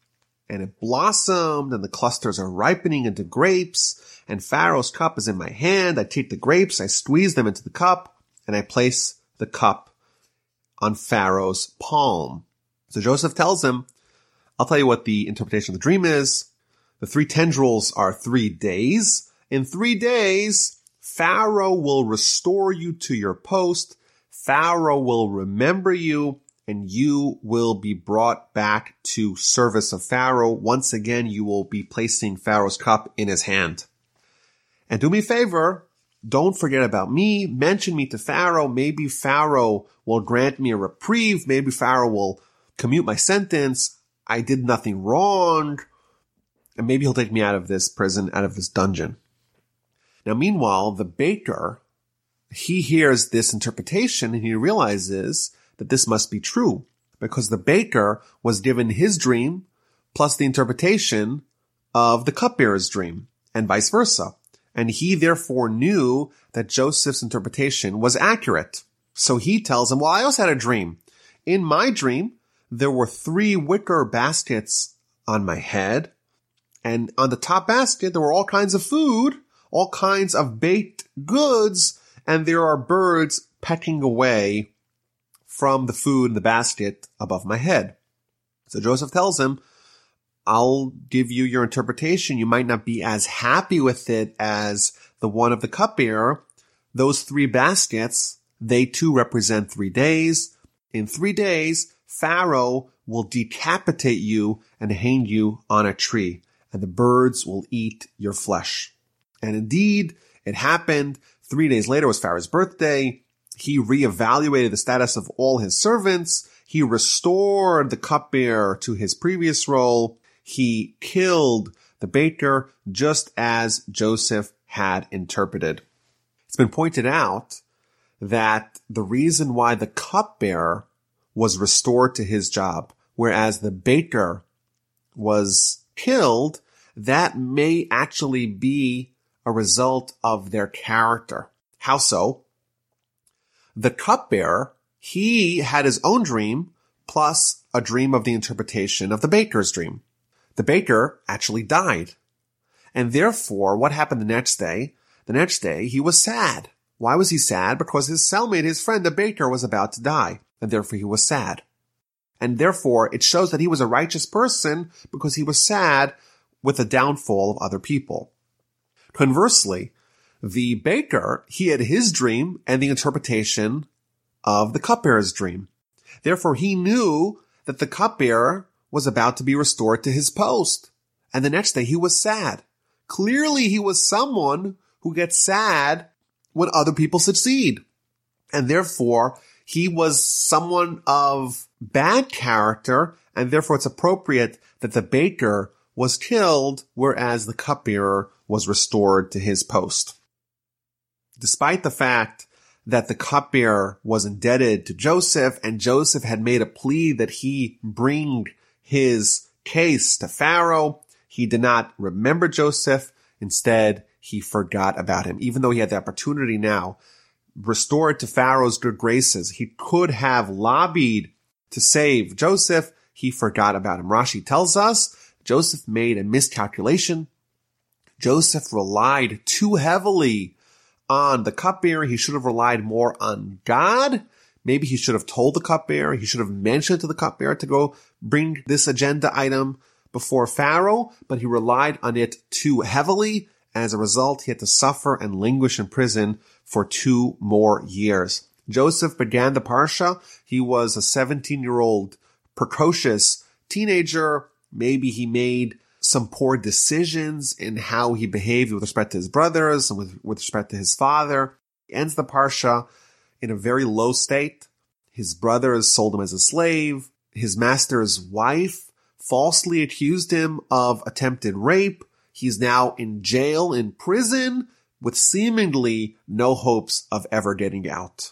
and it blossomed and the clusters are ripening into grapes and Pharaoh's cup is in my hand. I take the grapes, I squeeze them into the cup and I place the cup on Pharaoh's palm. So Joseph tells him, I'll tell you what the interpretation of the dream is. The three tendrils are three days. In three days, Pharaoh will restore you to your post. Pharaoh will remember you and you will be brought back to service of Pharaoh. Once again, you will be placing Pharaoh's cup in his hand. And do me a favor, don't forget about me. Mention me to Pharaoh. Maybe Pharaoh will grant me a reprieve. Maybe Pharaoh will commute my sentence. I did nothing wrong. And maybe he'll take me out of this prison, out of this dungeon. Now, meanwhile, the baker, he hears this interpretation and he realizes that this must be true because the baker was given his dream plus the interpretation of the cupbearer's dream and vice versa. And he therefore knew that Joseph's interpretation was accurate. So he tells him, well, I also had a dream. In my dream, there were three wicker baskets on my head. And on the top basket, there were all kinds of food, all kinds of baked goods, and there are birds pecking away from the food in the basket above my head. So Joseph tells him, I'll give you your interpretation. You might not be as happy with it as the one of the cupbearer. Those three baskets, they too represent three days. In three days, Pharaoh will decapitate you and hang you on a tree, and the birds will eat your flesh. And indeed, it happened. Three days later was Pharaoh's birthday. He reevaluated the status of all his servants. He restored the cupbearer to his previous role. He killed the baker just as Joseph had interpreted. It's been pointed out that the reason why the cupbearer was restored to his job, whereas the baker was killed, that may actually be a result of their character. How so? The cupbearer, he had his own dream plus a dream of the interpretation of the baker's dream. The baker actually died. And therefore, what happened the next day? The next day, he was sad. Why was he sad? Because his cellmate, his friend, the baker, was about to die and therefore he was sad. And therefore it shows that he was a righteous person because he was sad with the downfall of other people. Conversely, the baker, he had his dream and the interpretation of the cupbearer's dream. Therefore he knew that the cupbearer was about to be restored to his post. And the next day he was sad. Clearly he was someone who gets sad when other people succeed. And therefore he was someone of bad character, and therefore it's appropriate that the baker was killed, whereas the cupbearer was restored to his post. Despite the fact that the cupbearer was indebted to Joseph and Joseph had made a plea that he bring his case to Pharaoh, he did not remember Joseph. Instead, he forgot about him, even though he had the opportunity now restored to Pharaoh's good graces. He could have lobbied to save Joseph. He forgot about him. Rashi tells us Joseph made a miscalculation. Joseph relied too heavily on the cupbearer. He should have relied more on God. Maybe he should have told the cupbearer. He should have mentioned to the cupbearer to go bring this agenda item before Pharaoh, but he relied on it too heavily. As a result, he had to suffer and languish in prison for two more years. Joseph began the Parsha. He was a 17 year old precocious teenager. Maybe he made some poor decisions in how he behaved with respect to his brothers and with, with respect to his father. He ends the Parsha in a very low state. His brothers sold him as a slave. His master's wife falsely accused him of attempted rape. He's now in jail, in prison, with seemingly no hopes of ever getting out.